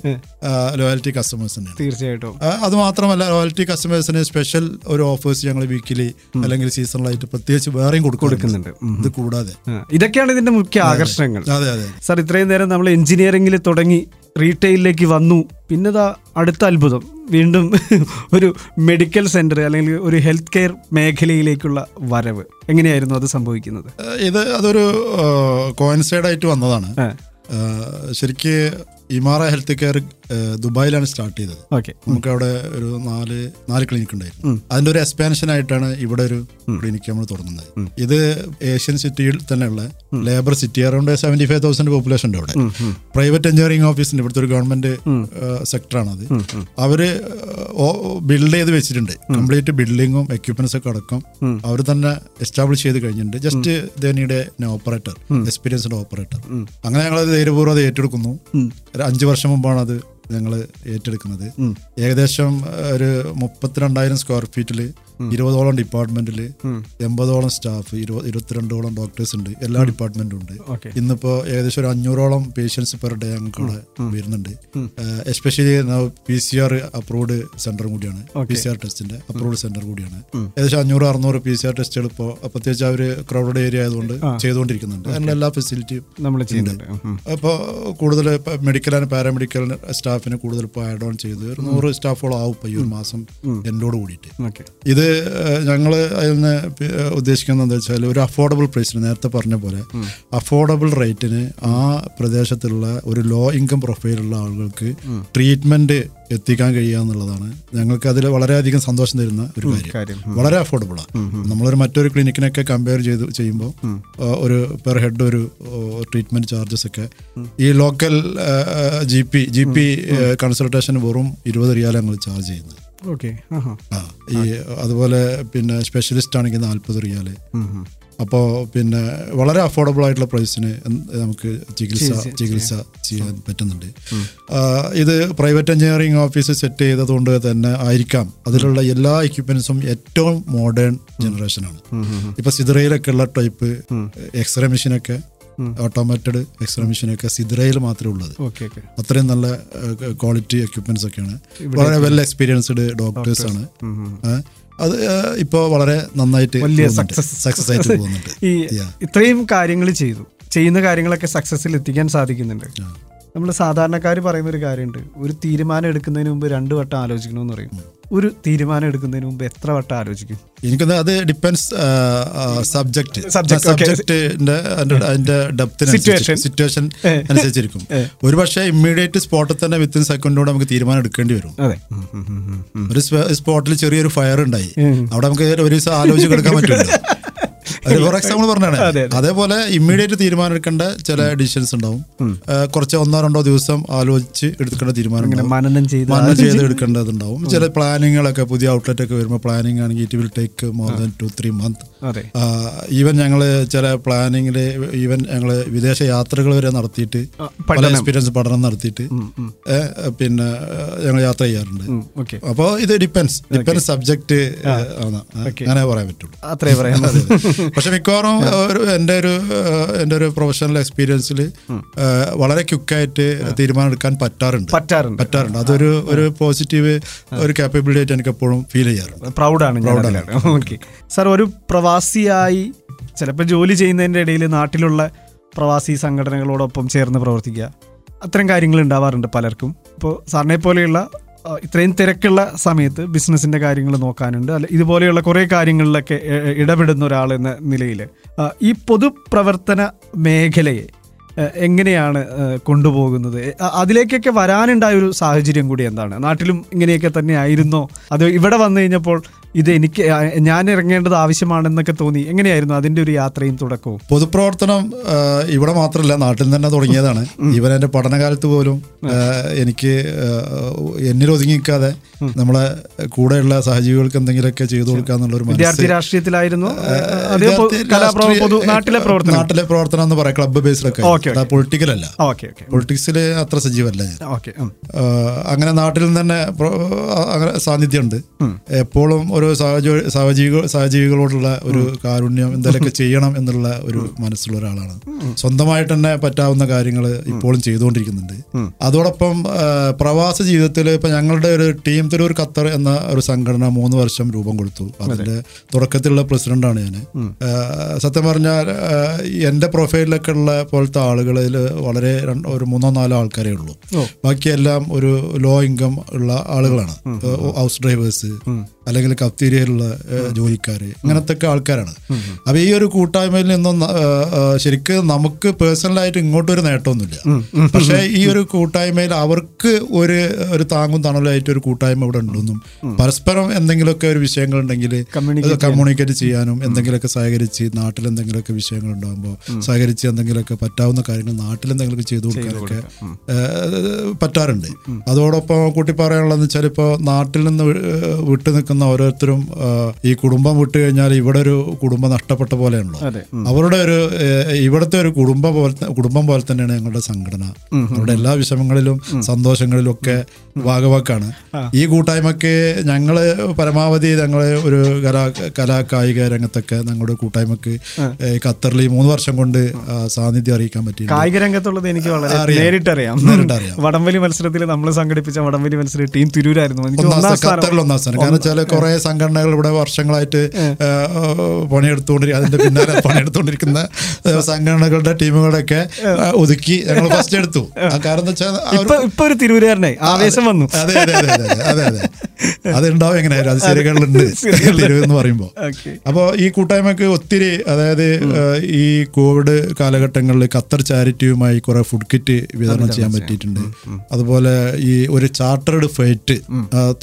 loyalty customers തന്നെയാണ്. തീർച്ചയായിട്ടും. അത് മാത്രമല്ല ലോയൽറ്റി കസ്റ്റമേഴ്സിന് സ്പെഷ്യൽ ഒരു ഓഫേഴ്സ് ഞങ്ങൾ വീക്കിലി അല്ലെങ്കിൽ സീസണലായിട്ട് പ്രത്യേകിച്ച് വേറെയും കൊടുക്കുന്നുണ്ട്. ഇത് കൂടാതെ. ഇതൊക്കെയാണ് ഇതിന്റെ മുഖ്യ ആകർഷണങ്ങൾ. അതെ അതെ. സാർ ഇത്രയും നേരം നമ്മൾ എഞ്ചിനീയറിംഗിൽ തുടങ്ങി. റീറ്റെയിലേക്ക് വന്നു. പിന്നെ അടുത്ത അത്ഭുതം. വീണ്ടും ഒരു മെഡിക്കൽ സെന്റർ അല്ലെങ്കിൽ ഒരു ഹെൽത്ത് കെയർ മേഖലയിലേക്കുള്ള വരവ്. എങ്ങനെയായിരുന്നു അത് സംഭവിക്കുന്നത്? ഇത് അതൊരു കോയിൻസൈഡ് ആയിട്ട് വന്നതാണ്. ശരിക്ക് ഇമാറ ഹെൽത്ത് കെയർ ദുബായിലാണ് സ്റ്റാർട്ട് ചെയ്തത്. ഓക്കെ. നമുക്ക് അവിടെ ഒരു നാല് നാല് ക്ലിനിക് ഉണ്ടായിരുന്നു. അതിന്റെ ഒരു എക്സ്പാൻഷൻ ആയിട്ടാണ് ഇവിടെ ഒരു ക്ലിനിക്ക് നമ്മൾ തുറന്നത് ഇത് ഏഷ്യൻ സിറ്റിയിൽ തന്നെയുള്ള labour city around seventy five thousand population ഉണ്ട് അവിടെ. പ്രൈവറ്റ് എഞ്ചിനീയറിംഗ് ഓഫീസിന്റെ ഇവിടുത്തെ ഒരു ഗവൺമെന്റ് സെക്ടറാണ് അത് അവർ ബിൽഡ് ചെയ്ത് വെച്ചിട്ടുണ്ട്. കംപ്ലീറ്റ് ബിൽഡിങ്ങും എക്യുപ്മെന്റ്സ് ഒക്കെ അടക്കം അവർ തന്നെ എസ്റ്റാബ്ലിഷ് ചെയ്ത് കഴിഞ്ഞിട്ടുണ്ട്. ജസ്റ്റ് ദേനിയുടെ ഓപ്പറേറ്റർ എക്സ്പീരിയൻസ്ഡ് ഓപ്പറേറ്റർ അങ്ങനെ ഞങ്ങൾ അത് ധൈര്യപൂർവം അത് ഏറ്റെടുക്കുന്നു. ഒരു അഞ്ച് വർഷം മുമ്പാണ് അത് ഞങ്ങൾ ഏറ്റെടുക്കുന്നത്. ഏകദേശം ഒരു മുപ്പത്തിരണ്ടായിരം സ്ക്വയർ ഫീറ്റിൽ ഇരുപതോളം ഡിപ്പാർട്ട്മെന്റിൽ എൺപതോളം സ്റ്റാഫ് ഇരുപത് ഇരുപത്തിരണ്ടോളം ഡോക്ടേഴ്സ് ഉണ്ട്. എല്ലാ ഡിപ്പാർട്ട്മെന്റും ഉണ്ട്. ഇന്നിപ്പോ ഏകദേശം ഒരു അഞ്ഞൂറോളം പേഷ്യൻസ് പെർ ഡേ ഞങ്ങൾക്ക് ഇവിടെ വരുന്നുണ്ട്. Especially P C R approved centre കൂടിയാണ്. പി സി ആർ ടെസ്റ്റിന്റെ അപ്രൂവ്ഡ് സെന്റർ കൂടിയാണ്. ഏകദേശം അഞ്ഞൂറ് അറുന്നൂറ് പി സി ആർ ടെസ്റ്റുകൾ ഇപ്പോൾ പ്രത്യേകിച്ച് അവർ ക്രൗഡഡ് ഏരിയ ആയതുകൊണ്ട് ചെയ്തുകൊണ്ടിരിക്കുന്നുണ്ട്. അതിനുള്ള എല്ലാ ഫെസിലിറ്റിയും നമ്മൾ ചെയ്യുന്നുണ്ട്. അപ്പോൾ കൂടുതൽ മെഡിക്കൽ ആൻഡ് പാരാമെഡിക്കൽ സ്റ്റാഫിന് കൂടുതൽ ഇപ്പോൾ ആഡ് ഓൺ ചെയ്ത് ഒരു നൂറ് സ്റ്റാഫോളം ആവും ഇപ്പോൾ ഈ ഒരു മാസം എന്നോട് കൂടിയിട്ട്. ഇത് ഞങ്ങൾ അതിൽ നിന്ന് ഉദ്ദേശിക്കുന്നത് എന്താ വെച്ചാൽ ഒരു അഫോർഡബിൾ പ്രൈസിന് നേരത്തെ പറഞ്ഞ പോലെ അഫോർഡബിൾ റേറ്റിന് ആ പ്രദേശത്തുള്ള ഒരു ലോ ഇൻകം പ്രൊഫൈലുള്ള ആളുകൾക്ക് ട്രീറ്റ്മെന്റ് എത്തിക്കാൻ കഴിയുക എന്നുള്ളതാണ്. ഞങ്ങൾക്ക് അതിൽ വളരെയധികം സന്തോഷം തരുന്ന ഒരു കാര്യം. വളരെ വളരെ അഫോർഡബിളാണ് നമ്മളൊരു മറ്റൊരു ക്ലിനിക്കിനൊക്കെ കമ്പയർ ചെയ്ത് ചെയ്യുമ്പോൾ ഒരു പെർ ഹെഡ് ഒരു ട്രീറ്റ്മെന്റ് ചാർജസ് ഒക്കെ ഈ local G P G P consultation വെറും ഇരുപത് റിയാലാണ് ഞങ്ങൾ ചാർജ് ചെയ്യുന്നത്. ഈ അതുപോലെ പിന്നെ സ്പെഷ്യലിസ്റ്റ് ആണെങ്കിൽ നാൽപ്പത് റിയാൽ. അപ്പോൾ പിന്നെ വളരെ അഫോർഡബിൾ ആയിട്ടുള്ള പ്രൈസിന് നമുക്ക് ചികിത്സ ചികിത്സ ചെയ്യാൻ പറ്റുന്നുണ്ട്. ഇത് പ്രൈവറ്റ് എഞ്ചിനീയറിംഗ് ഓഫീസ് സെറ്റ് ചെയ്തതുകൊണ്ട് തന്നെ ആയിരിക്കാം. അതിലുള്ള എല്ലാ എക്യുപ്മെന്റ്സും ഏറ്റവും മോഡേൺ ജനറേഷനാണ് ഇപ്പൊ സിദ്രയിലൊക്കെ ഉള്ള ടൈപ്പ് എക്സ്റേ മെഷീനൊക്കെ ഓട്ടോമാറ്റഡ് എക്സ്റേ മെഷീനൊക്കെ സിദ്രയിൽ മാത്രമേ ഉള്ളത്. അത്രയും നല്ല ക്വാളിറ്റി എക്യുപ്മെന്റ്സ് ഒക്കെയാണ്. വളരെ വെൽ എക്സ്പീരിയൻസ്ഡ് ഡോക്ടേഴ്സ് ആണ്. അത് ഇപ്പോൾ വളരെ നന്നായിട്ട് വലിയ സക്സസ് സക്സസ് ആയിട്ട് പോകുന്നുണ്ട്. ഈ ഇത്രയും കാര്യങ്ങൾ ചെയ്തു. ചെയ്യുന്ന കാര്യങ്ങളൊക്കെ സക്സസ്സിൽ എത്തിക്കാൻ സാധിക്കുന്നുണ്ട്. നമ്മൾ സാധാരണക്കാർ പറയുന്ന ഒരു കാര്യമുണ്ട്. ഒരു തീരുമാനം എടുക്കുന്നതിന് മുമ്പ് രണ്ട് വട്ടം ആലോചിക്കണമെന്ന് പറയും. ഒരു തീരുമാനം എടുക്കുന്നതിന് മുമ്പ് എത്ര വട്ടം ആലോചിക്കും? എനിക്കത് അത് ഡിപ്പെൻസ് സബ്ജക്ട്. സബ്ജക്റ്റിന്റെ അതിന്റെ ഡെപ്തിന് സിറ്റുവേഷൻ. അനുസരിച്ചിരിക്കും. ഒരു പക്ഷേ ഇമ്മീഡിയറ്റ് സ്പോട്ടിൽ തന്നെ വിത്തിൻ സെക്കൻഡോടെ നമുക്ക് തീരുമാനം എടുക്കേണ്ടി വരും. ഒരു സ്പോട്ടിൽ ചെറിയൊരു ഫയർ ഉണ്ടായി. അവിടെ നമുക്ക് ഒരു ദിവസം ആലോചിച്ച് എടുക്കാൻ പറ്റില്ല ഫോർ എക്സാമ്പിൾ പറഞ്ഞാണ്. അതേപോലെ ഇമ്മീഡിയറ്റ് തീരുമാനം എടുക്കേണ്ട ചില ഡിസിഷൻസ് ഉണ്ടാവും. കുറച്ച് ഒന്നോ രണ്ടോ ദിവസം ആലോചിച്ച് എടുക്കേണ്ട തീരുമാനം. മനനം ചെയ്ത് എടുക്കേണ്ടതുണ്ടാവും. ചില പ്ലാനിങ്ങുകളൊക്കെ പുതിയ ഔട്ട്ലെറ്റ് ഒക്കെ വരുമ്പോൾ പ്ലാനിങ് ആണെങ്കിൽ it will take more than two three month even ഞങ്ങൾ ചില പ്ലാനിങ്ങിൽ ഈവൻ ഞങ്ങൾ വിദേശ യാത്രകൾ വരെ നടത്തിയിട്ട് പല എക്സ്പീരിയൻസ് പഠനം നടത്തിയിട്ട് പിന്നെ ഞങ്ങൾ യാത്ര ചെയ്യാറുണ്ട്. അപ്പോൾ ഇത് ഡിപ്പെൻസ് ഡിപ്പെൻസ് സബ്ജക്ട് ആണ്. അങ്ങനെ പറയാൻ പറ്റുള്ളൂ. അത്രേ പറയാം പക്ഷെ മിക്കവാറും എന്റെ ഒരു എന്റെ ഒരു പ്രൊഫഷണൽ എക്സ്പീരിയൻസിൽ വളരെ ക്യുക്കായിട്ട് തീരുമാനം എടുക്കാൻ പറ്റാറുണ്ട്. പറ്റാറുണ്ട്. പറ്റാറുണ്ട്. അതൊരു ഒരു പോസിറ്റീവ് ഒരു കാപ്പബിലിറ്റി ആയിട്ട് എനിക്ക് എപ്പോഴും ഫീൽ ചെയ്യാറുണ്ട്. പ്രൗഡാണ് പ്രൗഡാണ്. ഓക്കെ. സാർ ഒരു പ്രവാസിയായി ചിലപ്പോൾ ജോലി ചെയ്യുന്നതിന്റെ ഇടയിൽ നാട്ടിലുള്ള പ്രവാസി സംഘടനകളോടൊപ്പം ചേർന്ന് പ്രവർത്തിക്കുക. അത്തരം കാര്യങ്ങൾ ഉണ്ടാവാറുണ്ട് പലർക്കും. ഇപ്പോൾ സാറിനെ പോലെയുള്ള ഇത്രയും തിരക്കുള്ള സമയത്ത് ബിസിനസിന്റെ കാര്യങ്ങൾ നോക്കാനുണ്ട്. അല്ല ഇതുപോലെയുള്ള കുറേ കാര്യങ്ങളിലൊക്കെ ഇടപെടുന്ന ഒരാൾ എന്ന നിലയിൽ. ഈ പൊതുപ്രവർത്തന മേഖലയെ എങ്ങനെയാണ് കൊണ്ടുപോകുന്നത്? അതിലേക്കൊക്കെ വരാനുണ്ടായ ഒരു സാഹചര്യം കൂടി എന്താണ്? നാട്ടിലും ഇങ്ങനെയൊക്കെ തന്നെ ആയിരുന്നോ? അത് ഇവിടെ വന്നു കഴിഞ്ഞപ്പോൾ ഇത് എനിക്ക് ഞാൻ ഇറങ്ങേണ്ടത് ആവശ്യമാണെന്നൊക്കെ തോന്നി. എങ്ങനെയായിരുന്നു അതിന്റെ ഒരു യാത്രയും തുടക്കവും? പൊതുപ്രവർത്തനം ഇവിടെ മാത്രമല്ല നാട്ടിൽ തന്നെ തുടങ്ങിയതാണ്. ഇവൻ എന്റെ പഠനകാലത്ത് പോലും എനിക്ക് എന്നിൽ ഒതുങ്ങി നിൽക്കാതെ നമ്മളെ കൂടെയുള്ള സഹജീവികൾക്ക് എന്തെങ്കിലുമൊക്കെ ചെയ്തു കൊടുക്കുക എന്നുള്ള ഒരു വിദ്യാർത്ഥി രാഷ്ട്രീയത്തിലായിരുന്നു? നാട്ടിലെ പ്രവർത്തനം? നാട്ടിലെ പ്രവർത്തനം എന്ന് പറയാം ക്ലബ്ബ് ബേസിലൊക്കെ. പൊളിറ്റിക്കൽ അല്ല. പൊളിറ്റിക്സിൽ അത്ര സജീവല്ല ഞാൻ. അങ്ങനെ നാട്ടിൽ നിന്ന് തന്നെ സാന്നിധ്യമുണ്ട്. എപ്പോഴും ഒരു സഹജീവി സഹജീവികൾ സഹജീവികളോടുള്ള ഒരു കാരുണ്യം എന്തെങ്കിലുമൊക്കെ ചെയ്യണം എന്നുള്ള ഒരു മനസ്സുള്ള ഒരാളാണ്. സ്വന്തമായിട്ട് തന്നെ പറ്റാവുന്ന കാര്യങ്ങൾ ഇപ്പോഴും ചെയ്തുകൊണ്ടിരിക്കുന്നുണ്ട്. അതോടൊപ്പം പ്രവാസ ജീവിതത്തിൽ ഇപ്പൊ ഞങ്ങളുടെ ഒരു ടീം തിരൂർ ഖത്തർ എന്ന ഒരു സംഘടന മൂന്ന് വർഷം രൂപം കൊടുത്തു. അതിന്റെ തുടക്കത്തിലുള്ള പ്രസിഡന്റാണ് ഞാൻ സത്യം പറഞ്ഞാൽ എന്റെ എന്റെ പ്രൊഫൈലിലൊക്കെ ഉള്ള പോലത്തെ ആളുകളിൽ വളരെ ഒരു മൂന്നോ നാലോ ആൾക്കാരേ ഉള്ളൂ. ബാക്കിയെല്ലാം ഒരു ലോ ഇൻകം ഉള്ള ആളുകളാണ്. ഹൗസ് ഡ്രൈവേഴ്സ് അല്ലെങ്കിൽ കഫ്തീരിയയിലുള്ള ജോലിക്കാർ ഇങ്ങനത്തെ ഒക്കെ ആൾക്കാരാണ്. അപ്പൊ ഈ ഒരു കൂട്ടായ്മയിൽ നിന്നും ശരിക്കും നമുക്ക് പേഴ്സണലായിട്ട് ഇങ്ങോട്ടൊരു നേട്ടമൊന്നുമില്ല. പക്ഷേ ഈ ഒരു കൂട്ടായ്മയിൽ അവർക്ക് ഒരു ഒരു താങ്ങും തണലായിട്ട് ഒരു കൂട്ടായ്മ ഇവിടെ ഉണ്ടെന്നും പരസ്പരം എന്തെങ്കിലുമൊക്കെ ഒരു വിഷയങ്ങൾ ഉണ്ടെങ്കിൽ കമ്മ്യൂണിക്കേറ്റ് ചെയ്യാനും. എന്തെങ്കിലുമൊക്കെ സഹകരിച്ച് നാട്ടിൽ എന്തെങ്കിലുമൊക്കെ വിഷയങ്ങൾ ഉണ്ടാകുമ്പോൾ സഹകരിച്ച് എന്തെങ്കിലുമൊക്കെ പറ്റാവുന്ന കാര്യങ്ങൾ നാട്ടിൽ എന്തെങ്കിലുമൊക്കെ ചെയ്തു കൊടുക്കാനൊക്കെ പറ്റാറുണ്ട്. അതോടൊപ്പം കൂട്ടി പറയാനുള്ളതെന്ന് വെച്ചാൽ ഇപ്പോൾ നാട്ടിൽ നിന്ന് വിട്ടു നിൽക്കുന്ന ഓരോരുത്തരും ഈ കുടുംബം വിട്ടു കഴിഞ്ഞാൽ ഇവിടെ ഒരു കുടുംബം നഷ്ടപ്പെട്ട പോലെയാണല്ലോ. അവരുടെ ഒരു ഇവിടുത്തെ ഒരു കുടുംബ പോലെ കുടുംബം പോലെ തന്നെയാണ് ഞങ്ങളുടെ സംഘടന. അവരുടെ എല്ലാ വിഷമങ്ങളിലും സന്തോഷങ്ങളിലും ഒക്കെ ഭാഗവാക്കാണ്. ഈ കൂട്ടായ്മക്ക് ഞങ്ങൾ പരമാവധി ഞങ്ങൾ ഒരു കലാ കലാ കായിക രംഗത്തൊക്കെ ഞങ്ങളുടെ കൂട്ടായ്മക്ക് ഖത്തറിൽ ഈ മൂന്ന് വർഷം കൊണ്ട് സാന്നിധ്യം അറിയിക്കാൻ പറ്റി കായിക രംഗത്തുള്ളത് എനിക്ക് വളരെ അറിയാം. നേരിട്ടറിയാം. നേരിട്ടറിയാം. വടംവലി മത്സരത്തിൽ നമ്മൾ സംഘടിപ്പിച്ച വടംവലി മത്സരം ടീം തിരൂരായിരുന്നു. ഖത്തറിൽ ഒന്നാം സ്ഥാനം. കാരണം വെച്ചാൽ കുറെ സംഘടനകൾ ഇവിടെ വർഷങ്ങളായിട്ട് പണിയെടുത്തുകൊണ്ടിരിക്കുക അതിന്റെ പിന്നാലെ പണിയെടുത്തുകൊണ്ടിരിക്കുന്ന സംഘടനകളുടെ ടീമുകളൊക്കെ ഒതുക്കി ഞങ്ങൾ ഫസ്റ്റ് എടുത്തു. കാരണം വെച്ചാൽ ഒരു- ഇപ്പൊ ആവേശം വന്നു. അതെ അതെ അതെ അതെ അതെ അതെ അതുണ്ടാവും എങ്ങനെയായാലും അത് ശരികളിലുണ്ട് തിരുവ് എന്ന് പറയുമ്പോൾ അപ്പോൾ ഈ കൂട്ടായ്മക്ക് ഒത്തിരി അതായത് ഈ കോവിഡ് കാലഘട്ടങ്ങളിൽ ഖത്തർ ചാരിറ്റിയുമായി കുറെ ഫുഡ് കിറ്റ് വിതരണം ചെയ്യാൻ പറ്റിയിട്ടുണ്ട്. അതുപോലെ ഈ ഒരു ചാർട്ടേഡ് ഫ്ലൈറ്റ്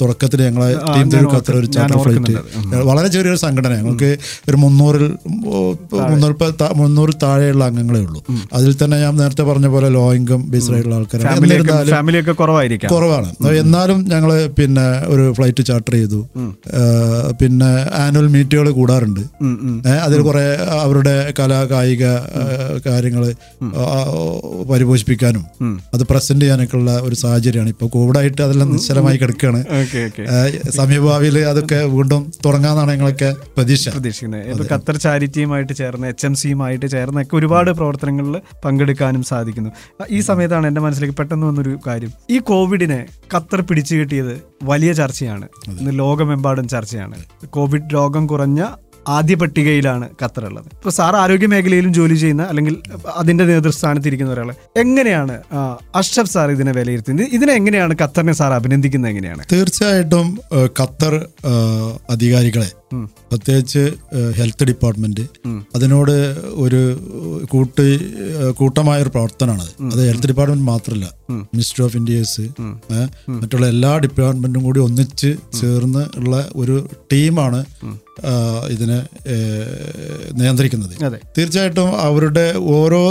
തുടക്കത്തിൽ ഞങ്ങളെ ടീം ഖത്തർ ഒരു ചാർട്ടർ ഫ്ലൈറ്റ്. വളരെ ചെറിയൊരു സംഘടന. ഞങ്ങൾക്ക് ഒരു മുന്നൂറിൽ മുന്നൂറ് മുന്നൂറിൽ താഴെയുള്ള അംഗങ്ങളേ ഉള്ളൂ. അതിൽ തന്നെ ഞാൻ നേരത്തെ പറഞ്ഞ പോലെ ലോ ഇൻകം ബേസ്ഡായിട്ടുള്ള ആൾക്കാരാണ്. കുറവാണ്. എന്നാലും ഞങ്ങൾ പിന്നെ ഒരു ഫ്ലൈറ്റ് ചാർട്ടർ ചെയ്തു. പിന്നെ ആനുവൽ മീറ്റുകൾ കൂടാറുണ്ട്. അതിൽ കുറെ അവരുടെ കലാ കായിക കാര്യങ്ങൾ പരിപോഷിപ്പിക്കാനും അത് പ്രസന്റ് ചെയ്യാനൊക്കെ ഉള്ള ഒരു സാഹചര്യമാണ്. ഇപ്പൊ കോവിഡായിട്ട് അതെല്ലാം നിശ്ചലമായി കിടക്കുകയാണ് സമീപഭാവിയിൽ അതൊക്കെ വീണ്ടും തുടങ്ങാന്നാണ് ഞങ്ങളൊക്കെ പ്രതീക്ഷ. പ്രതീക്ഷിക്കുന്നത്. ഇപ്പൊ ഖത്തർ ചാരിറ്റിയുമായിട്ട് ചേർന്ന് എച്ച് എം സിയുമായിട്ട് ചേർന്നൊക്കെ ഒരുപാട് പ്രവർത്തനങ്ങളിൽ പങ്കെടുക്കാനും സാധിക്കുന്നു. ഈ സമയത്താണ് എന്റെ മനസ്സിലേക്ക് പെട്ടെന്ന് വന്നൊരു കാര്യം. ഈ കോവിഡിനെ ഖത്തർ പിടിച്ചു കിട്ടിയത് വലിയ ചർച്ചയാണ്. ഇന്ന് ലോകമെമ്പാടും ചർച്ചയാണ്. കോവിഡ് രോഗം കുറഞ്ഞ ആദ്യ പട്ടികയിലാണ് ഖത്തർ ഉള്ളത് ഇപ്പൊ സാർ ആരോഗ്യ മേഖലയിലും ജോലി ചെയ്യുന്ന അല്ലെങ്കിൽ അതിന്റെ നേതൃസ്ഥാനത്ത് ഇരിക്കുന്ന ഒരാൾ എങ്ങനെയാണ് അഷ്റഫ് സാർ ഇതിനെ വിലയിരുത്തുന്നത്? ഇതിനെ എങ്ങനെയാണ് ഖത്തറിനെ സാർ അഭിനന്ദിക്കുന്നത് എങ്ങനെയാണ്? തീർച്ചയായിട്ടും ഖത്തർ അധികാരികളെ പ്രത്യേകിച്ച് ഹെൽത്ത് ഡിപ്പാർട്ട്മെന്റ് അതിനോട് ഒരു കൂട്ട് കൂട്ടമായ ഒരു പ്രവർത്തനമാണ് അത് ഹെൽത്ത് ഡിപ്പാർട്ട്മെന്റ് മാത്രമല്ല. മിനിസ്റ്റർ ഓഫ് ഇന്ത്യസ് മറ്റുള്ള എല്ലാ ഡിപ്പാർട്ട്മെന്റും കൂടി ഒന്നിച്ച് ചേർന്ന് ഉള്ള ഒരു ടീമാണ് ഇതിനെ നിയന്ത്രിക്കുന്നത്. തീർച്ചയായിട്ടും അവരുടെ ഓരോ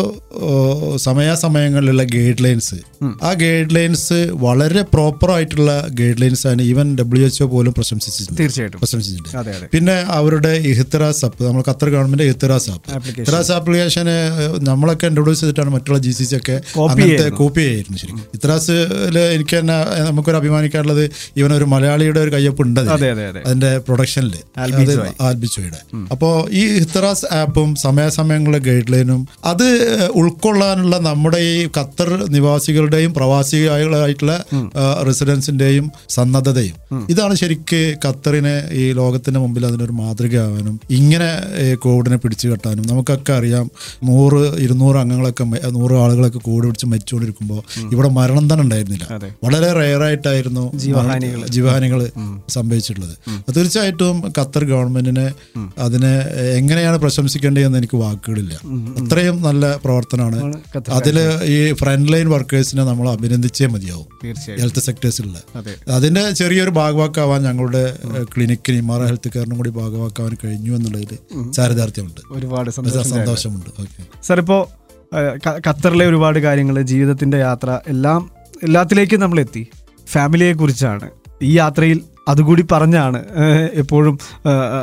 സമയാസമയങ്ങളിലുള്ള ഗൈഡ് ലൈൻസ് ആ ഗൈഡ് ലൈൻസ് വളരെ പ്രോപ്പർ ആയിട്ടുള്ള ഗൈഡ് ലൈൻസ് ആണ് ഈവൻ ഡബ്ല്യു എച്ച്ഒ പോലും പ്രശംസിച്ചിട്ടുണ്ട്. തീർച്ചയായിട്ടും. പ്രശംസിച്ചിട്ടുണ്ട്. പിന്നെ അവരുടെ ഇഹ്തിറാസ് ആപ്പ് നമ്മൾ Qatar government Ehteraz app. Ehteraz ആപ്ലിക്കേഷന് നമ്മളൊക്കെ ഇൻട്രൊഡ്യൂസ് ചെയ്തിട്ടാണ് മറ്റുള്ള ജി സി സി ഒക്കെ അങ്ങനത്തെ കോപ്പി ചെയ്യായിരുന്നു ശരിക്കും. ഇത്രാസിൽ എനിക്ക് തന്നെ നമുക്കൊരു അഭിമാനിക്കാനുള്ളത് ഇവൻ ഒരു മലയാളിയുടെ ഒരു കയ്യൊപ്പ് ഉണ്ട് അതിന്റെ പ്രൊഡക്ഷനിൽ ആൽബിച്ചോയുടെ അപ്പോ ഈ ഇഹ്തിറാസ് ആപ്പും സമയാസമയങ്ങളുടെ ഗൈഡ് ലൈനും അത് ഉൾക്കൊള്ളാനുള്ള നമ്മുടെ ഈ ഖത്തർ നിവാസികളുടെയും പ്രവാസികളായിട്ടുള്ള റെസിഡൻസിന്റെയും സന്നദ്ധതയും. ഇതാണ് ശരിക്ക് ഖത്തറിനെ ഈ ലോകത്തിന്റെ മുമ്പിൽ അതിനൊരു മാതൃകയാവാനും ഇങ്ങനെ കോവിഡിനെ പിടിച്ചു കെട്ടാനും നമുക്കൊക്കെ അറിയാം നൂറ് ഇരുന്നൂറ് അംഗങ്ങളൊക്കെ നൂറ് ആളുകളൊക്കെ കോവിഡ് പിടിച്ച് മരിച്ചുകൊണ്ടിരിക്കുമ്പോൾ ഇവിടെ മരണം തന്നെ ഉണ്ടായിരുന്നില്ല. വളരെ റെയറായിട്ടായിരുന്നു. ജീവഹാനികൾ സംഭവിച്ചിട്ടുള്ളത്. തീർച്ചയായിട്ടും ഖത്തർ ഗവൺമെന്റിനെ അതിനെ എങ്ങനെയാണ് പ്രശംസിക്കേണ്ടതെന്ന് എനിക്ക് വാക്കുകളില്ല. അത്രയും നല്ല പ്രവർത്തനമാണ്. അതിൽ അതിൽ ഈ ഫ്രണ്ട് ലൈൻ വർക്കേഴ്സിനെ നമ്മൾ അഭിനന്ദിച്ചേ മതിയാവും. ഹെൽത്ത് സെക്ടേഴ്സിലുള്ള. അതെ. അതിന്റെ ചെറിയൊരു ഭാഗവാക്കാവാൻ ഞങ്ങളുടെ ക്ലിനിക്കിന് ഇമാറ ഹെൽത്ത് കെയറിനും കൂടി ഭാഗമാക്കാൻ കഴിഞ്ഞു എന്നുള്ളതിൽ ചാരിതാർത്ഥ്യമുണ്ട്. ഒരുപാട് സന്തോഷമുണ്ട്. ഓക്കെ. സാർ ഇപ്പോൾ ഖത്തറിലെ ഒരുപാട് കാര്യങ്ങൾ ജീവിതത്തിന്റെ യാത്ര എല്ലാം എല്ലാത്തിലേക്കും നമ്മൾ എത്തി ഫാമിലിയെ കുറിച്ചാണ് ഈ യാത്രയിൽ അതുകൂടി പറഞ്ഞാണ്. എപ്പോഴും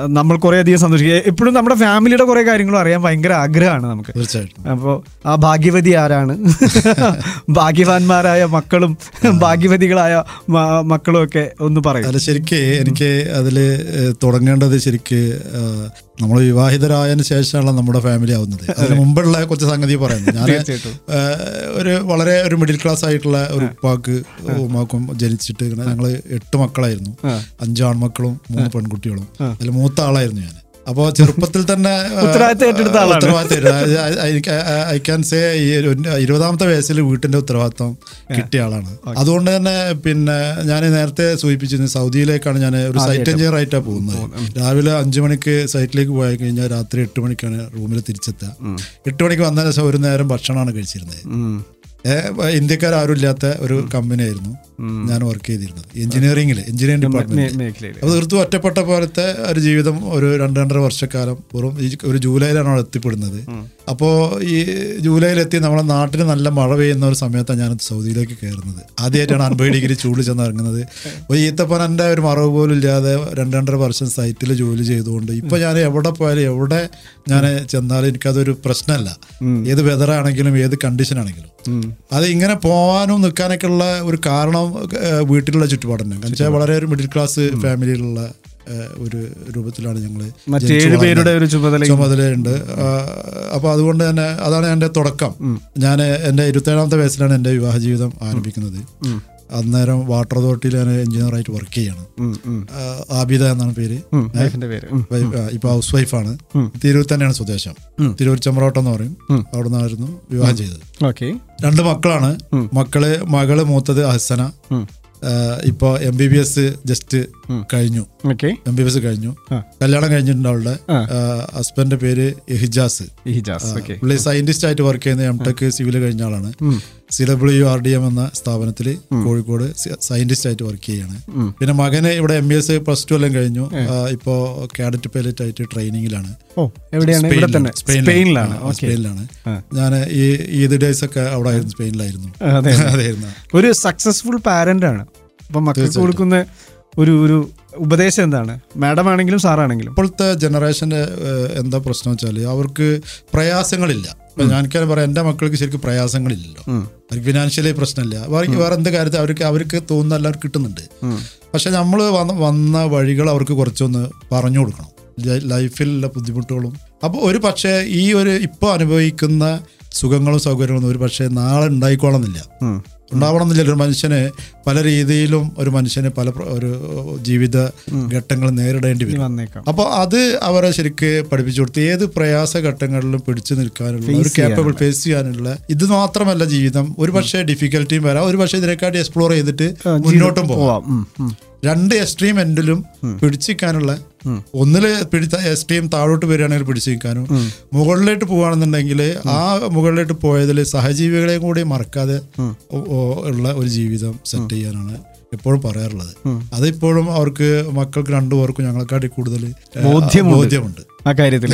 നമ്മൾ കുറേ അധികം സന്തോഷിക്കുക എപ്പോഴും നമ്മുടെ ഫാമിലിയുടെ കുറേ കാര്യങ്ങളും അറിയാൻ ഭയങ്കര ആഗ്രഹമാണ് നമുക്ക്. തീർച്ചയായിട്ടും. അപ്പോൾ ആ ഭാഗ്യവതി ആരാണ്? ഭാഗ്യവാന്മാരായ മക്കളും ഭാഗ്യവതികളായ മക്കളും ഒക്കെ ഒന്ന് പറയും. അല്ല ശരിക്ക് എനിക്ക് അതിൽ തുടങ്ങേണ്ടത് ശരിക്ക് നമ്മൾ വിവാഹിതരായതിനു ശേഷമാണ് നമ്മുടെ ഫാമിലി ആവുന്നത്. അതിന് മുമ്പുള്ള കുറച്ച് സംഗതി പറയുന്നത് ഞാൻ ഒരു വളരെ ഒരു മിഡിൽ ക്ലാസ് ആയിട്ടുള്ള ഒരു ഉപ്പാക്ക് ഉമ്മാക്കും ജനിച്ചിട്ട് ഞങ്ങൾ എട്ട് മക്കളായിരുന്നു. അഞ്ച് ആൺമക്കളും മൂന്ന് പെൺകുട്ടികളും. അതിൽ മൂത്ത ആളായിരുന്നു ഞാൻ അപ്പോ ചെറുപ്പത്തിൽ തന്നെ ഉത്തരവാദിത്തം. ഐ ക്യാൻ സേ ഇരുപതാമത്തെ വയസ്സിൽ വീട്ടിന്റെ ഉത്തരവാദിത്തം കിട്ടിയ ആളാണ്. അതുകൊണ്ട് തന്നെ പിന്നെ ഞാൻ നേരത്തെ സൂചിപ്പിച്ചിരുന്നു സൗദിയിലേക്കാണ് ഞാൻ ഒരു സൈറ്റ് എഞ്ചിനീയർ ആയിട്ടാണ് പോകുന്നത്. രാവിലെ അഞ്ചു മണിക്ക് സൈറ്റിലേക്ക് പോയി കഴിഞ്ഞാൽ രാത്രി എട്ട് മണിക്കാണ് റൂമിൽ തിരിച്ചെത്തുക. എട്ട് മണിക്ക് വന്ന ശേഷം ഒരു നേരം ഭക്ഷണമാണ് കഴിച്ചിരുന്നത്. ഇന്ത്യക്കാരും ഇല്ലാത്ത ഒരു കമ്പനി ആയിരുന്നു ഞാൻ വർക്ക് ചെയ്തിരുന്നത്. എഞ്ചിനീയറിംഗിൽ എഞ്ചിനീയറിംഗ് ഡിപ്പാർട്ട്മെന്റ് അത് തീർത്തും ഒറ്റപ്പെട്ട പോലത്തെ ഒരു ജീവിതം ഒരു രണ്ട് രണ്ടര വർഷക്കാലം വെറും ഒരു ജൂലൈയിലാണ് അവിടെ എത്തിപ്പെടുന്നത്. അപ്പോൾ ഈ ജൂലൈയിലെത്തി നമ്മളെ നാട്ടിൽ നല്ല മഴ പെയ്യുന്ന ഒരു സമയത്താണ് ഞാൻ സൗദിയിലേക്ക് കയറുന്നത്. ആദ്യമായിട്ടാണ് അൻപത് ഡിഗ്രി ചൂട് ചെന്ന് ഇറങ്ങുന്നത്. ഒരു ഈത്തപ്പനന്റെ ഒരു മറവ് പോലും ഇല്ലാതെ രണ്ട് രണ്ടര വർഷം സൈറ്റിൽ ജോലി ചെയ്തുകൊണ്ട് ഇപ്പോൾ ഞാൻ എവിടെ പോയാലും എവിടെ ഞാൻ ചെന്നാലും എനിക്കതൊരു പ്രശ്നമല്ല. ഏത് വെതറാണെങ്കിലും ഏത് കണ്ടീഷൻ ആണെങ്കിലും. അത് ഇങ്ങനെ പോകാനും നിൽക്കാനൊക്കെ ഉള്ള ഒരു കാരണം വീട്ടിലുള്ള ചുറ്റുപാടന്നെ കാരണം വെച്ചാൽ വളരെ ഒരു മിഡിൽ ക്ലാസ് ഫാമിലിയിലുള്ള ഒരു രൂപത്തിലാണ് ഞങ്ങൾ മറ്റേഴ് പേരുടെ ഒരു ചുമതല ചുമതലയുണ്ട്. അപ്പോൾ അതുകൊണ്ട് തന്നെ അതാണ് എന്റെ തുടക്കം. ഞാൻ എന്റെ ഇരുപത്തേഴാമത്തെ വയസ്സിലാണ് എന്റെ വിവാഹ ജീവിതം ആരംഭിക്കുന്നത്. അന്നേരം വാട്ടർ അതോറിറ്റിയിൽ ഞാൻ എഞ്ചിനീയർ ആയിട്ട് വർക്ക് ചെയ്യാണ്. ആബിദ എന്നാണ് പേര്. ഇപ്പൊ ഹൗസ് വൈഫാണ് തിരൂർ തന്നെയാണ് സ്വദേശം. തിരൂർ ചെമ്പ്രോട്ടം എന്ന് പറയും. അവിടെ നിന്നായിരുന്നു വിവാഹം ചെയ്തത്. ഓക്കെ. രണ്ട് മക്കളാണ്. മക്കൾ മകൾ മൂത്തത് ഹസന ഇപ്പൊ M B B S just കഴിഞ്ഞു. എം ബി ബി എസ് കഴിഞ്ഞു. കല്യാണം കഴിഞ്ഞിട്ടുണ്ട് അവളുടെ. ഹസ്ബൻഡിന്റെ പേര് എഹിജാസ്. പുള്ളി സയന്റിസ്റ്റ് ആയിട്ട് വർക്ക് ചെയ്യുന്ന എം ടെക് സിവിൽ കഴിഞ്ഞ ആളാണ്. C W R D M എന്ന സ്ഥാപനത്തിൽ കോഴിക്കോട് സയന്റിസ്റ്റ് ആയിട്ട് വർക്ക് ചെയ്യാണ്. പിന്നെ മകന് ഇവിടെ M B S plus two എല്ലാം കഴിഞ്ഞു. ഇപ്പോ കാഡറ്റ് പൈലറ്റ് ആയിട്ട് ട്രെയിനിങ്ങിലാണ് സ്പെയിനിലാണ്. സ്പെയിനിലാണ്. ഞാൻ ഈ ഈദ് ഡേയ്സ് ഒക്കെ അവിടെ ആയിരുന്നു. സ്പെയിനിലായിരുന്നു ഒരു സക്സസ്ഫുൾ പാരന്റ് ആണ്. അപ്പൊ മക്കൾക്ക് കൊടുക്കുന്ന ഒരു ഒരു ഉപദേശം എന്താണ്? മാഡം ആണെങ്കിലും സാറാണെങ്കിലും. ഇപ്പോഴത്തെ ജനറേഷന്റെ എന്താ പ്രശ്നം വെച്ചാൽ അവർക്ക് പ്രയാസങ്ങളില്ല. ഞാൻ ഞാൻ പറയാം എന്റെ മക്കൾക്ക് ശരിക്കും പ്രയാസങ്ങളില്ലല്ലോ. അവർക്ക് ഫിനാൻഷ്യലി പ്രശ്നമില്ല. അവർക്ക് വേറെ എന്ത് കാര്യത്തിൽ അവർക്ക് അവർക്ക് തോന്നുന്ന എല്ലാവരും കിട്ടുന്നുണ്ട്. പക്ഷെ നമ്മൾ വന്ന വന്ന വഴികൾ അവർക്ക് കുറച്ചൊന്ന് പറഞ്ഞു കൊടുക്കണം. ലൈഫിലുള്ള ബുദ്ധിമുട്ടുകളും. അപ്പോൾ ഒരു പക്ഷേ ഈ ഒരു ഇപ്പോൾ അനുഭവിക്കുന്ന സുഖങ്ങളും സൗകര്യങ്ങളും ഒരു പക്ഷേ നാളെ ഉണ്ടായിക്കോളന്നില്ല. ഉണ്ടാവണമെന്നില്ല. ഒരു മനുഷ്യനെ പല രീതിയിലും ഒരു മനുഷ്യന് പല ഒരു ജീവിത ഘട്ടങ്ങൾ നേരിടേണ്ടി വരും. അപ്പൊ അപ്പോൾ അത് അവരെ ശരിക്ക് പഠിപ്പിച്ചു കൊടുത്ത് ഏത് പ്രയാസ ഘട്ടങ്ങളിലും പിടിച്ചു നിൽക്കാനുള്ള ഒരു കേപ്പബിൾ ഫേസ് ചെയ്യാനുള്ള ഇത് മാത്രമല്ല ജീവിതം. ഒരു പക്ഷേ ഡിഫിക്കൽറ്റിയും വരാം. ഒരു പക്ഷേ ഇതിനെക്കാട്ടി എക്സ്പ്ലോർ ചെയ്തിട്ട് മുന്നോട്ടും പോവാം. രണ്ട് എക്സ്ട്രീം എൻഡിലും പിടിച്ചിരിക്കാനുള്ള ഒന്നിൽ പിടിച്ച എക്സ്ട്രീം താഴോട്ട് വരികയാണെങ്കിൽ പിടിച്ചിരിക്കാനും മുകളിലോട്ട് പോവുകയാണെന്നുണ്ടെങ്കിൽ ആ മുകളിലോട്ട് പോയതിൽ സഹജീവികളെയും കൂടി മറക്കാതെ ഉള്ള ഒരു ജീവിതം സെറ്റ് ചെയ്യാനാണ് എപ്പോഴും പറയാറുള്ളത്. അതിപ്പോഴും അവർക്ക് മക്കൾക്ക് രണ്ടുപേർക്കും ഞങ്ങളെക്കാട്ടി കൂടുതൽ ബോധ്യമുണ്ട്. ആ കാര്യത്തിൽ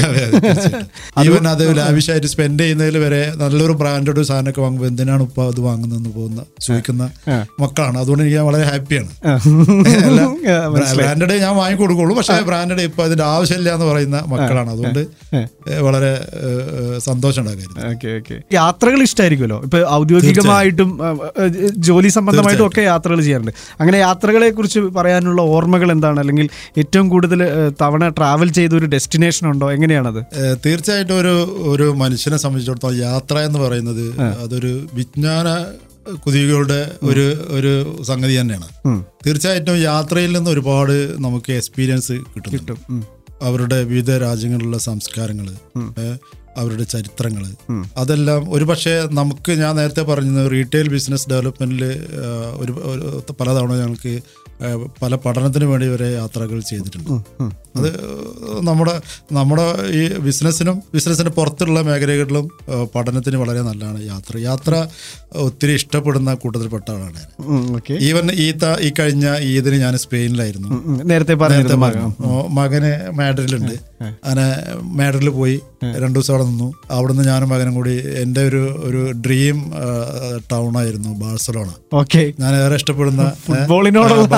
ഈവൻ അത് ലാവിഷായിട്ട് സ്പെൻഡ് ചെയ്യുന്നതിൽ വരെ നല്ലൊരു ബ്രാൻഡഡ് സാധനമൊക്കെ വാങ്ങുമ്പോൾ എന്തിനാണ് ഉപ്പ അത് വാങ്ങുന്നതെന്ന് പോകുന്ന ചോദിക്കുന്ന മക്കളാണ്. അതുകൊണ്ട് എനിക്ക് വളരെ ഹാപ്പിയാണ് ബ്രാൻഡഡ് ഞാൻ വാങ്ങിക്കൊടുക്കുള്ളൂ പക്ഷെ ബ്രാൻഡഡ് ഇപ്പൊ അതിന്റെ ആവശ്യമില്ല എന്ന് പറയുന്ന മക്കളാണ്. അതുകൊണ്ട് വളരെ സന്തോഷം യാത്രകൾ ഇഷ്ടമായിരിക്കുമല്ലോ ഇപ്പൊ ഔദ്യോഗികമായിട്ടും ജോലി സംബന്ധമായിട്ടും ഒക്കെ യാത്രകൾ ചെയ്യാറുണ്ട്. അങ്ങനെ യാത്രകളെ കുറിച്ച് പറയാനുള്ള ഓർമ്മകൾ എന്താണ്? അല്ലെങ്കിൽ ഏറ്റവും കൂടുതൽ തവണ ട്രാവൽ ചെയ്ത ഒരു ഡെസ്റ്റിനേഷൻ ഉണ്ടോ എങ്ങനെയാണത്? തീർച്ചയായിട്ടും ഒരു ഒരു മനുഷ്യനെ സംബന്ധിച്ചിടത്തോളം യാത്ര എന്ന് പറയുന്നത് അതൊരു വിജ്ഞാന കുതികളുടെ ഒരു ഒരു സംഗതി തന്നെയാണ്. തീർച്ചയായിട്ടും യാത്രയിൽ നിന്ന് ഒരുപാട് നമുക്ക് എക്സ്പീരിയൻസ് കിട്ടും. അവരുടെ വിവിധ രാജ്യങ്ങളിലുള്ള സംസ്കാരങ്ങൾ അവരുടെ ചരിത്രങ്ങൾ അതെല്ലാം ഒരു പക്ഷേ നമുക്ക് ഞാൻ നേരത്തെ പറഞ്ഞത് റീറ്റെയിൽ ബിസിനസ് ഡെവലപ്മെന്റിൽ ഒരു പലതവണ ഞങ്ങൾക്ക് പല പഠനത്തിന് വേണ്ടി വരെ യാത്രകൾ ചെയ്തിട്ടുണ്ട്. അത് നമ്മുടെ നമ്മുടെ ഈ ബിസിനസ്സിനും ബിസിനസ്സിന് പുറത്തുള്ള മേഖലകളിലും പഠനത്തിന് വളരെ നല്ലതാണ് യാത്ര. യാത്ര ഒത്തിരി ഇഷ്ടപ്പെടുന്ന കൂട്ടത്തിൽപ്പെട്ട ആളാണ് ഞാൻ. ഈവൻ ഈ ഈ കഴിഞ്ഞ ഈദിന് ഞാൻ സ്പെയിനിലായിരുന്നു. നേരത്തെ മകന് മാഡ്രിലുണ്ട് അങ്ങനെ മേഡറിൽ പോയി രണ്ടു ദിവസം അവിടെ നിന്നു. അവിടുന്ന് ഞാനും മകനും കൂടി എന്റെ ഒരു ഒരു ഡ്രീം ടൗൺ ആയിരുന്നു ബാഴ്സലോണ. ഓക്കെ. ഞാൻ ഏറെ ഇഷ്ടപ്പെടുന്ന ഫുട്ബോളിനോടുള്ള.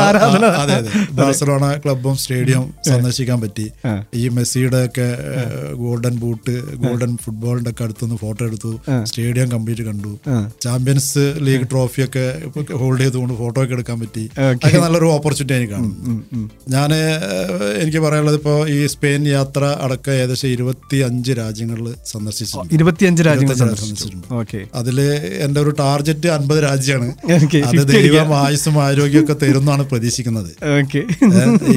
അതെ അതെ. ബാഴ്സലോണ ക്ലബും സ്റ്റേഡിയം സന്ദർശിക്കാൻ പറ്റി. ഈ മെസ്സിയുടെ ഒക്കെ ഗോൾഡൻ ബൂട്ട് ഗോൾഡൻ ഫുട്ബോളിന്റെ ഒക്കെ അടുത്തുനിന്ന് ഫോട്ടോ എടുത്തു. സ്റ്റേഡിയം കംപ്ലീറ്റ് കണ്ടു. ചാമ്പ്യൻസ് ലീഗ് ട്രോഫി ഒക്കെ ഹോൾഡ് ചെയ്തുകൊണ്ട് ഫോട്ടോ ഒക്കെ എടുക്കാൻ പറ്റി. അതൊക്കെ നല്ലൊരു ഓപ്പർച്യൂണിറ്റി എനിക്കാണ് കാണുന്നു ഞാൻ എനിക്ക് പറയാനുള്ളത് ഇപ്പോൾ ഈ സ്പെയിൻ യാത്ര അടക്കം ഏകദേശം ഇരുപത്തി അഞ്ച് രാജ്യങ്ങളിൽ സന്ദർശിച്ചിട്ടുണ്ട്. ഇരുപത്തിയഞ്ച് രാജ്യങ്ങൾ സന്ദർശിച്ചിട്ടുണ്ട്. ഓക്കെ. അതിൽ എന്റെ ഒരു ടാർജറ്റ് അൻപത് രാജ്യമാണ്. അത് 50 ദൈവം ആയുസ്സും ആരോഗ്യമൊക്കെ തരുന്നാണ് പ്രതീക്ഷിക്കുന്നത്.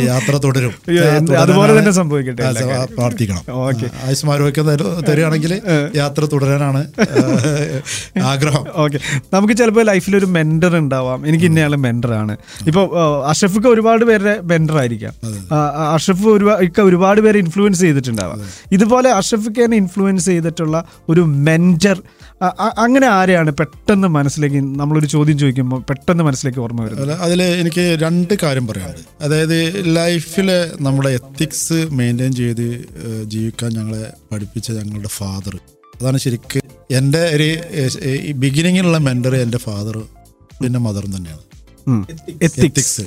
യാത്ര തുടരും. അതുപോലെ തന്നെ സംഭവിക്കട്ടെ പ്രാർത്ഥിക്കണം. ആയുസും ആരോഗ്യം തരുകയാണെങ്കിൽ യാത്ര തുടരാനാണ് ആഗ്രഹം. ഓക്കെ. നമുക്ക് ചിലപ്പോൾ ലൈഫിൽ ഒരു മെന്റർ ഉണ്ടാവാം. എനിക്ക് ഇന്നയാൾ മെന്ററാണ്. ഇപ്പോൾ അഷഫ് ഒരുപാട് പേരുടെ മെന്റർ ആയിരിക്കാം അഷഫ് ഒരുപാട് ഒരുപാട് പേരെ ഇൻഫ്ലുവൻസ് ചെയ്തിട്ടുണ്ടാവുക ഇതുപോലെ അഷഫിക്കനെ ഇൻഫ്ലുവൻസ് ചെയ്തിട്ടുള്ള ഒരു മെന്റർ അങ്ങനെ ആരെയാണ് പെട്ടെന്ന് മനസ്സിലേക്ക് നമ്മളൊരു ചോദ്യം ചോദിക്കുമ്പോൾ പെട്ടെന്ന് മനസ്സിലേക്ക് ഓർമ്മ വരുന്നത്? അതിൽ എനിക്ക് രണ്ട് കാര്യം പറയാനുണ്ട്. അതായത് ലൈഫിൽ നമ്മുടെ എത്തിക്സ് മെയിന്റെയിൻ ചെയ്ത് ജീവിക്കാൻ ഞങ്ങളെ പഠിപ്പിച്ച ഞങ്ങളുടെ ഫാദർ അതാണ് ശരിക്ക് എന്റെ ഒരു ബിഗിനിങ്ങിലുള്ള മെന്റർ എന്റെ ഫാദർ പിന്നെ മദറും തന്നെയാണ്. എത്തിക്സ്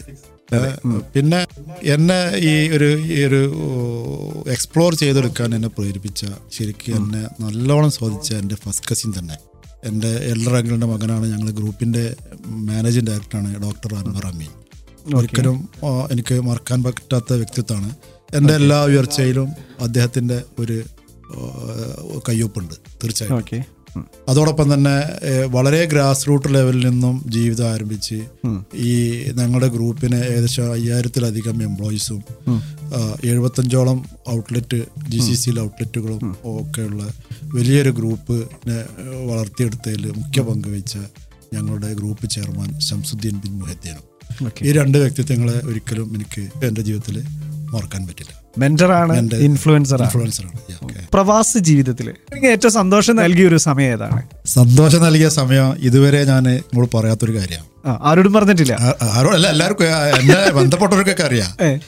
പിന്നെ എന്നെ ഈ ഒരു ഈ ഒരു എക്സ്പ്ലോർ ചെയ്തെടുക്കാൻ എന്നെ പ്രേരിപ്പിച്ച ശരിക്കും എന്നെ നല്ലോണം സ്വാധിച്ച എന്റെ ഫസ്റ്റ് കസിൻ തന്നെ. എന്റെ എൽഡർ അങ്കിളിന്റെ മകനാണ് ഞങ്ങൾ ഗ്രൂപ്പിന്റെ മാനേജിംഗ് ഡയറക്ടറാണ് ഡോക്ടർ അൻവർ അമീൻ. ഒരിക്കലും എനിക്ക് മറക്കാൻ പറ്റാത്ത വ്യക്തിത്വമാണ്. എന്റെ എല്ലാ ഉയർച്ചയിലും അദ്ദേഹത്തിന്റെ ഒരു കയ്യൊപ്പുണ്ട്. തീർച്ചയായിട്ടും. അതോടൊപ്പം തന്നെ വളരെ ഗ്രാസ് റൂട്ട് ലെവലിൽ നിന്നും ജീവിതം ആരംഭിച്ച് ഈ ഞങ്ങളുടെ ഗ്രൂപ്പിന് ഏകദേശം അയ്യായിരത്തിലധികം എംപ്ലോയീസും എഴുപത്തഞ്ചോളം ഔട്ട്ലെറ്റ് ജി സി സിയിൽ ഔട്ട്ലെറ്റുകളും ഒക്കെയുള്ള വലിയൊരു ഗ്രൂപ്പിനെ വളർത്തിയെടുത്തതിൽ മുഖ്യ പങ്ക് വഹിച്ച ഞങ്ങളുടെ ഗ്രൂപ്പ് ചെയർമാൻ ശംസുദ്ദീൻ ബിൻ മുഹദ്ദീനും. ഈ രണ്ട് വ്യക്തിത്വങ്ങളെ ഒരിക്കലും എനിക്ക് എന്റെ ജീവിതത്തിൽ മറക്കാൻ പറ്റില്ല. മെന്ററാണ് ഇൻഫ്ലുവൻസറാണ് പ്രവാസി ജീവിതത്തിൽ എനിക്ക് ഏറ്റവും സന്തോഷം നൽകിയ ഒരു സമയം ഏതാണ്? സന്തോഷം നൽകിയ സമയം ഇതുവരെ ഞാൻ നിങ്ങൾ പറയാത്തൊരു കാര്യമാണ്. ആരോടും പറഞ്ഞിട്ടില്ല? ആരോ അല്ല എല്ലാവർക്കും എന്നെ ബന്ധപ്പെട്ടവർക്കൊക്കെ അറിയാം.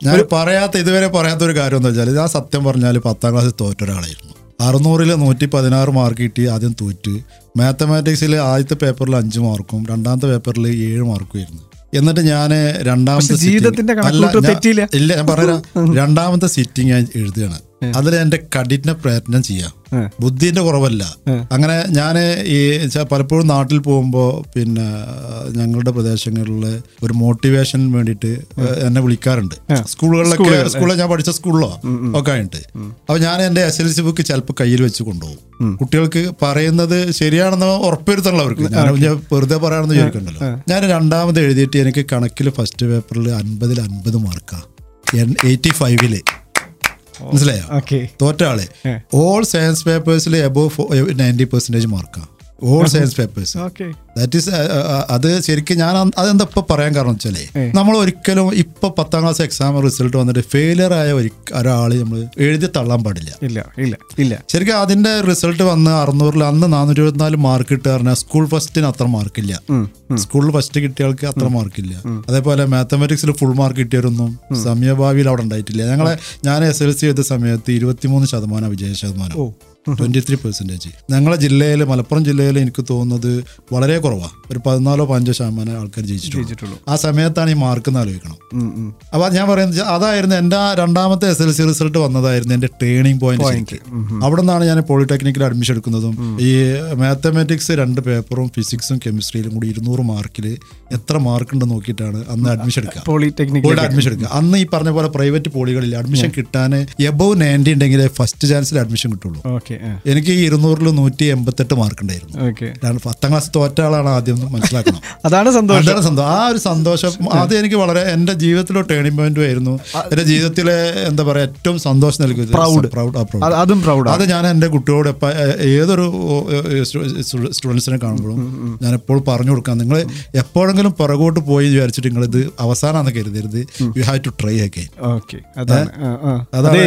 ഞാൻ പറയാത്ത ഇതുവരെ പറയാത്ത ഒരു കാര്യം എന്താ വെച്ചാൽ ഞാൻ സത്യം പറഞ്ഞാൽ പത്താം ക്ലാസ്സിൽ തോറ്റ ഒരാളായിരുന്നു. അറുന്നൂറിൽ നൂറ്റി പതിനാറ് മാർക്ക് കിട്ടി ആദ്യം തോറ്റ്. മാത്തമാറ്റിക്സിൽ ആദ്യത്തെ പേപ്പറിൽ അഞ്ച് മാർക്കും രണ്ടാമത്തെ പേപ്പറിൽ ഏഴ് മാർക്കും ആയിരുന്നു. എന്നിട്ട് ഞാൻ രണ്ടാമത്തെ ജീവിതത്തിന്റെ. ഇല്ല ഞാൻ പറയാം രണ്ടാമത്തെ സിറ്റിംഗ് ഞാൻ എഴുതുകയാണ് അതിൽ എന്റെ കഠിന പ്രയത്നം ചെയ്യാം. ബുദ്ധിന്റെ കുറവല്ല. അങ്ങനെ ഞാൻ ഈ പലപ്പോഴും നാട്ടിൽ പോകുമ്പോൾ പിന്നെ ഞങ്ങളുടെ പ്രദേശങ്ങളിൽ ഒരു മോട്ടിവേഷൻ വേണ്ടിയിട്ട് എന്നെ വിളിക്കാറുണ്ട്. സ്കൂളുകളിലൊക്കെ സ്കൂളിൽ ഞാൻ പഠിച്ച സ്കൂളിലോ ഒക്കെ ആയിട്ട്. അപ്പൊ ഞാൻ എന്റെ എസ് എൽ സി ബുക്ക് ചിലപ്പോൾ കയ്യിൽ വെച്ച് കൊണ്ടുപോകും. കുട്ടികൾക്ക് പറയുന്നത് ശരിയാണെന്ന് ഉറപ്പുവരുത്തണല്ലോ അവർക്ക് ഞാൻ വെറുതെ പറയാണെന്ന് ചോദിക്കണ്ടല്ലോ. ഞാൻ രണ്ടാമത് എഴുതിയിട്ട് എനിക്ക് കണക്കിൽ ഫസ്റ്റ് പേപ്പറിൽ അൻപതിൽ അൻപത് മാർക്കാണ് എയ്റ്റി ഫൈവിൽ മനസ്സിലായോ? ഓക്കെ. തോറ്റ ആൾ ഓൾ സയൻസ് പേപ്പേഴ്സിൽ എബോവ് നയന്റി പെർസെന്റേജ് മാർക്കാണ് all science papers that is അത് ശരിക്കും ഞാൻ അതെന്താ ഇപ്പൊ പറയാൻ കാരണം വെച്ചാലേ നമ്മൾ ഒരിക്കലും ഇപ്പൊ പത്താം ക്ലാസ് എക്സാം റിസൾട്ട് വന്നിട്ട് ഫെയിലിയർ ആയ ഒരു ഒരാൾ നമ്മൾ എഴുതി തള്ളാൻ പാടില്ല. ഇല്ല ഇല്ല ഇല്ല. ശരിക്കും അതിന്റെ റിസൾട്ട് വന്ന് അറുന്നൂറിൽ അന്ന് നാനൂറ്റി ഇരുപത്തിനാല് മാർക്ക് കിട്ടുക പറഞ്ഞാൽ സ്കൂൾ ഫസ്റ്റിന് അത്ര മാർക്കില്ല സ്കൂളിൽ ഫസ്റ്റ് കിട്ടിയ ആൾക്ക് അത്ര മാർക്കില്ല അതേപോലെ മാത്തമാറ്റിക്സിൽ ഫുൾ മാർക്ക് കിട്ടിയവരൊന്നും സമയഭാവിയിൽ അവിടെ ഉണ്ടായിട്ടില്ല. ഞങ്ങളെ ഞാൻ എസ് എൽ സി ചെയ്ത സമയത്ത് ഇരുപത്തിമൂന്ന് ശതമാനം വിജയ ശതമാനം. ട്വന്റി ത്രീ പെർസെന്റേജ് ഞങ്ങളെ ജില്ലയിൽ മലപ്പുറം ജില്ലയിൽ എനിക്ക് തോന്നുന്നത് വളരെ കുറവാണ് ഒരു പതിനാലോ പതിനഞ്ചോ ശതമാനം ആൾക്കാർ ജയിച്ചിട്ടുള്ളൂ. ആ സമയത്താണ് ഈ മാർക്ക് എന്ന് ആലോചിക്കണം അപ്പൊ ഞാൻ പറയുന്നത് അതായിരുന്നു എന്റെ ആ രണ്ടാമത്തെ എസ് എൽ സി റിസൾട്ട് വന്നതായിരുന്നു എന്റെ ട്രെയിനിങ് പോയിന്റ് അവിടെ നിന്നാണ് ഞാൻ പോളിടെക്നിക്കിൽ അഡ്മിഷൻ എടുക്കുന്നതും ഈ മാത്തമാറ്റിക്സ് രണ്ട് പേപ്പറും ഫിസിക്സും കെമിസ്ട്രിയിലും കൂടി ഇരുന്നൂറ് മാർക്കിൽ എത്ര മാർക്ക് ഉണ്ടെന്ന് നോക്കിയിട്ടാണ് അന്ന് അഡ്മിഷൻ എടുക്കുക. പോളിടെക്നിക്കിൽ അഡ്മിഷൻ എടുക്കുക. അന്ന് ഈ പറഞ്ഞ പോലെ പ്രൈവറ്റ് പോളികളിൽ അഡ്മിഷൻ കിട്ടാൻ എബവ് നയന്റി ഉണ്ടെങ്കിൽ ഫസ്റ്റ് ചാൻസിൽ അഡ്മിഷൻ കിട്ടുള്ളൂ. എനിക്ക് ഈ ഇരുന്നൂറിൽ നൂറ്റി എൺപത്തെട്ട് മാർക്ക് ഉണ്ടായിരുന്നു. പത്താം ക്ലാസ് തോറ്റ ആളാണ് ആദ്യം ഒന്നും മനസ്സിലാക്കണം. അതാണ് സന്തോഷം. അതാണ് സന്തോഷം ആ ഒരു സന്തോഷം അത് എനിക്ക് വളരെ എന്റെ ജീവിതത്തിലെ ടേണിംഗ് പോയിന്റ് ആയിരുന്നു. എന്റെ ജീവിതത്തിലെ എന്താ പറയാ ഏറ്റവും സന്തോഷം നൽകിയത് പ്രൗഡ് പ്രൗഡ് അത് അതും ഞാൻ എന്റെ കുട്ടിയോട് എപ്പ ഏതൊരു സ്റ്റുഡൻസിനെ കാണുമ്പോഴും ഞാൻ എപ്പോൾ പറഞ്ഞു കൊടുക്കാം. നിങ്ങൾ എപ്പോഴെങ്കിലും പുറകോട്ട് പോയി വിചാരിച്ചിട്ട് നിങ്ങൾ ഇത് അവസാനമാണെന്ന് കരുതരുത്. You have to try again okay.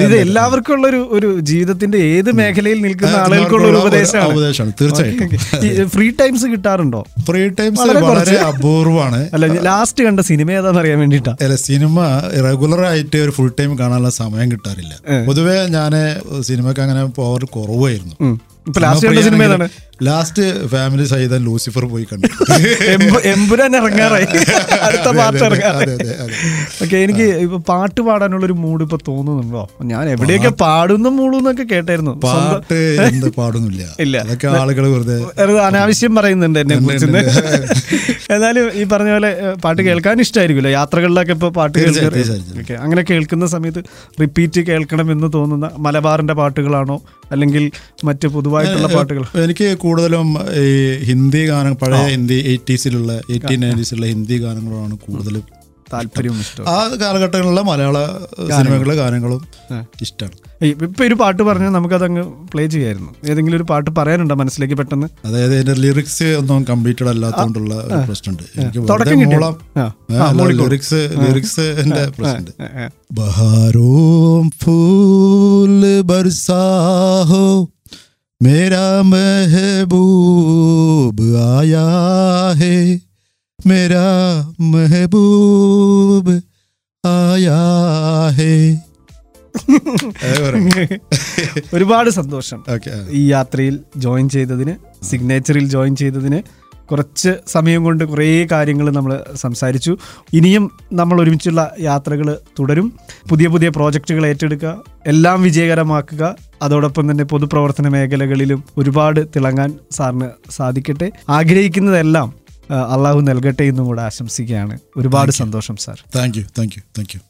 ഇത് എല്ലാവർക്കും ഉള്ള ഒരു ഒരു ജീവിതത്തിന്റെ ഏത് മേഖലയിൽ നിൽക്കുന്ന ആളുകൾക്കുള്ള ഒരു ഉപദേശമാണ്. ഉപദേശമാണ്. തീർച്ചയായിട്ടും. ഫ്രീ ടൈംസ് കിട്ടാറുണ്ടോ? ഫ്രീ ടൈംസ് വളരെ അപൂർവമാണ്. അല്ല ലാസ്റ്റ് കണ്ട സിനിമ ഏതാന്ന് അറിയാൻ വേണ്ടിട്ടാ അല്ല സിനിമ റെഗുലർ ആയിട്ട് ഒരു ഫുൾ ടൈം കാണാനുള്ള സമയം കിട്ടാറില്ല. പൊതുവേ ഞാൻ സിനിമക്ക് അങ്ങനെ പോവാറ് കുറവായിരുന്നു. ലാസ്റ്റ് ഫാമിലി സഹിതം ലൂസിഫർ പോയി കണ്ടു. എമ്പു- എമ്പുരാൻ ഇറങ്ങാറായി. അടുത്ത പാട്ട് ഇറങ്ങാറായി. ഓക്കെ എനിക്ക് ഇപ്പൊ പാട്ട് പാടാനുള്ള ഒരു മൂഡ് ഇപ്പൊ തോന്നുന്നുണ്ടോ? ഞാൻ എവിടെയൊക്കെ പാടുന്ന മൂളൂന്നൊക്കെ കേട്ടായിരുന്നു. പാട്ട് എന്ത് പാടുന്നില്ല. ഇല്ല. അതൊക്കെ ആളുകൾ വെറുതെ അനാവശ്യം പറയുന്നുണ്ട് എന്നെ കുറിച്ച്. എന്നാലും ഈ പറഞ്ഞ പോലെ പാട്ട് കേൾക്കാൻ ഇഷ്ടമായിരിക്കുമല്ലോ യാത്രകളിലൊക്കെ ഇപ്പൊ പാട്ട് കേൾക്കുക അങ്ങനെ കേൾക്കുന്ന സമയത്ത് റിപ്പീറ്റ് കേൾക്കണം എന്ന് തോന്നുന്ന മലബാറിന്റെ പാട്ടുകളാണോ? അല്ലെങ്കിൽ മറ്റ് പൊതുവായിട്ടുള്ള പാട്ടുകൾ. എനിക്ക് കൂടുതലും ഈ ഹിന്ദി ഗാനം പഴയ ഹിന്ദി എയ്റ്റീസിലുള്ള എയ്റ്റീൻ നയന്റീസിലുള്ള ഹിന്ദി ഗാനങ്ങളാണ് കൂടുതലും താല്പര്യവും ഇഷ്ടം. ആ കാലഘട്ടങ്ങളിലെ മലയാള സിനിമകളിലെ ഗാനങ്ങളും ഇഷ്ടമാണ്. ഇപ്പൊ ഒരു പാട്ട് പറഞ്ഞാൽ നമുക്കതങ്ങ് പ്ലേ ചെയ്യായിരുന്നു. ഏതെങ്കിലും ഒരു പാട്ട് പറയാനുണ്ടോ മനസ്സിലേക്ക് പെട്ടെന്ന്? അതായത് എന്റെ ലിറിക്സ് ഒന്നും കംപ്ലീറ്റഡ് അല്ലാത്തതുകൊണ്ടുള്ള പ്രശ്നമുണ്ട്. എനിക്ക് ഫൂൽ ബർസാഹോ मेरा महबूब आया है मेरा महबूब आया है ഒരുപാട് സന്തോഷം ഓക്കെ ഈ യാത്രയിൽ ജോയിൻ ചെയ്തതിന് സിഗ്നേച്ചറിൽ ജോയിൻ ചെയ്തതിന് കുറച്ച് സമയം കൊണ്ട് കുറേ കാര്യങ്ങൾ നമ്മൾ സംസാരിച്ചു. ഇനിയും നമ്മൾ ഒരുമിച്ചുള്ള യാത്രകൾ തുടരും. പുതിയ പുതിയ പ്രോജക്റ്റുകൾ ഏറ്റെടുക്കുക എല്ലാം വിജയകരമാക്കുക. അതോടൊപ്പം തന്നെ പൊതുപ്രവർത്തന മേഖലകളിലും ഒരുപാട് തിളങ്ങാൻ സാറിന് സാധിക്കട്ടെ. ആഗ്രഹിക്കുന്നതെല്ലാം അള്ളാഹു നൽകട്ടെ എന്നും കൂടെ ആശംസിക്കുകയാണ്. ഒരുപാട് സന്തോഷം sir. Thank you thank you thank you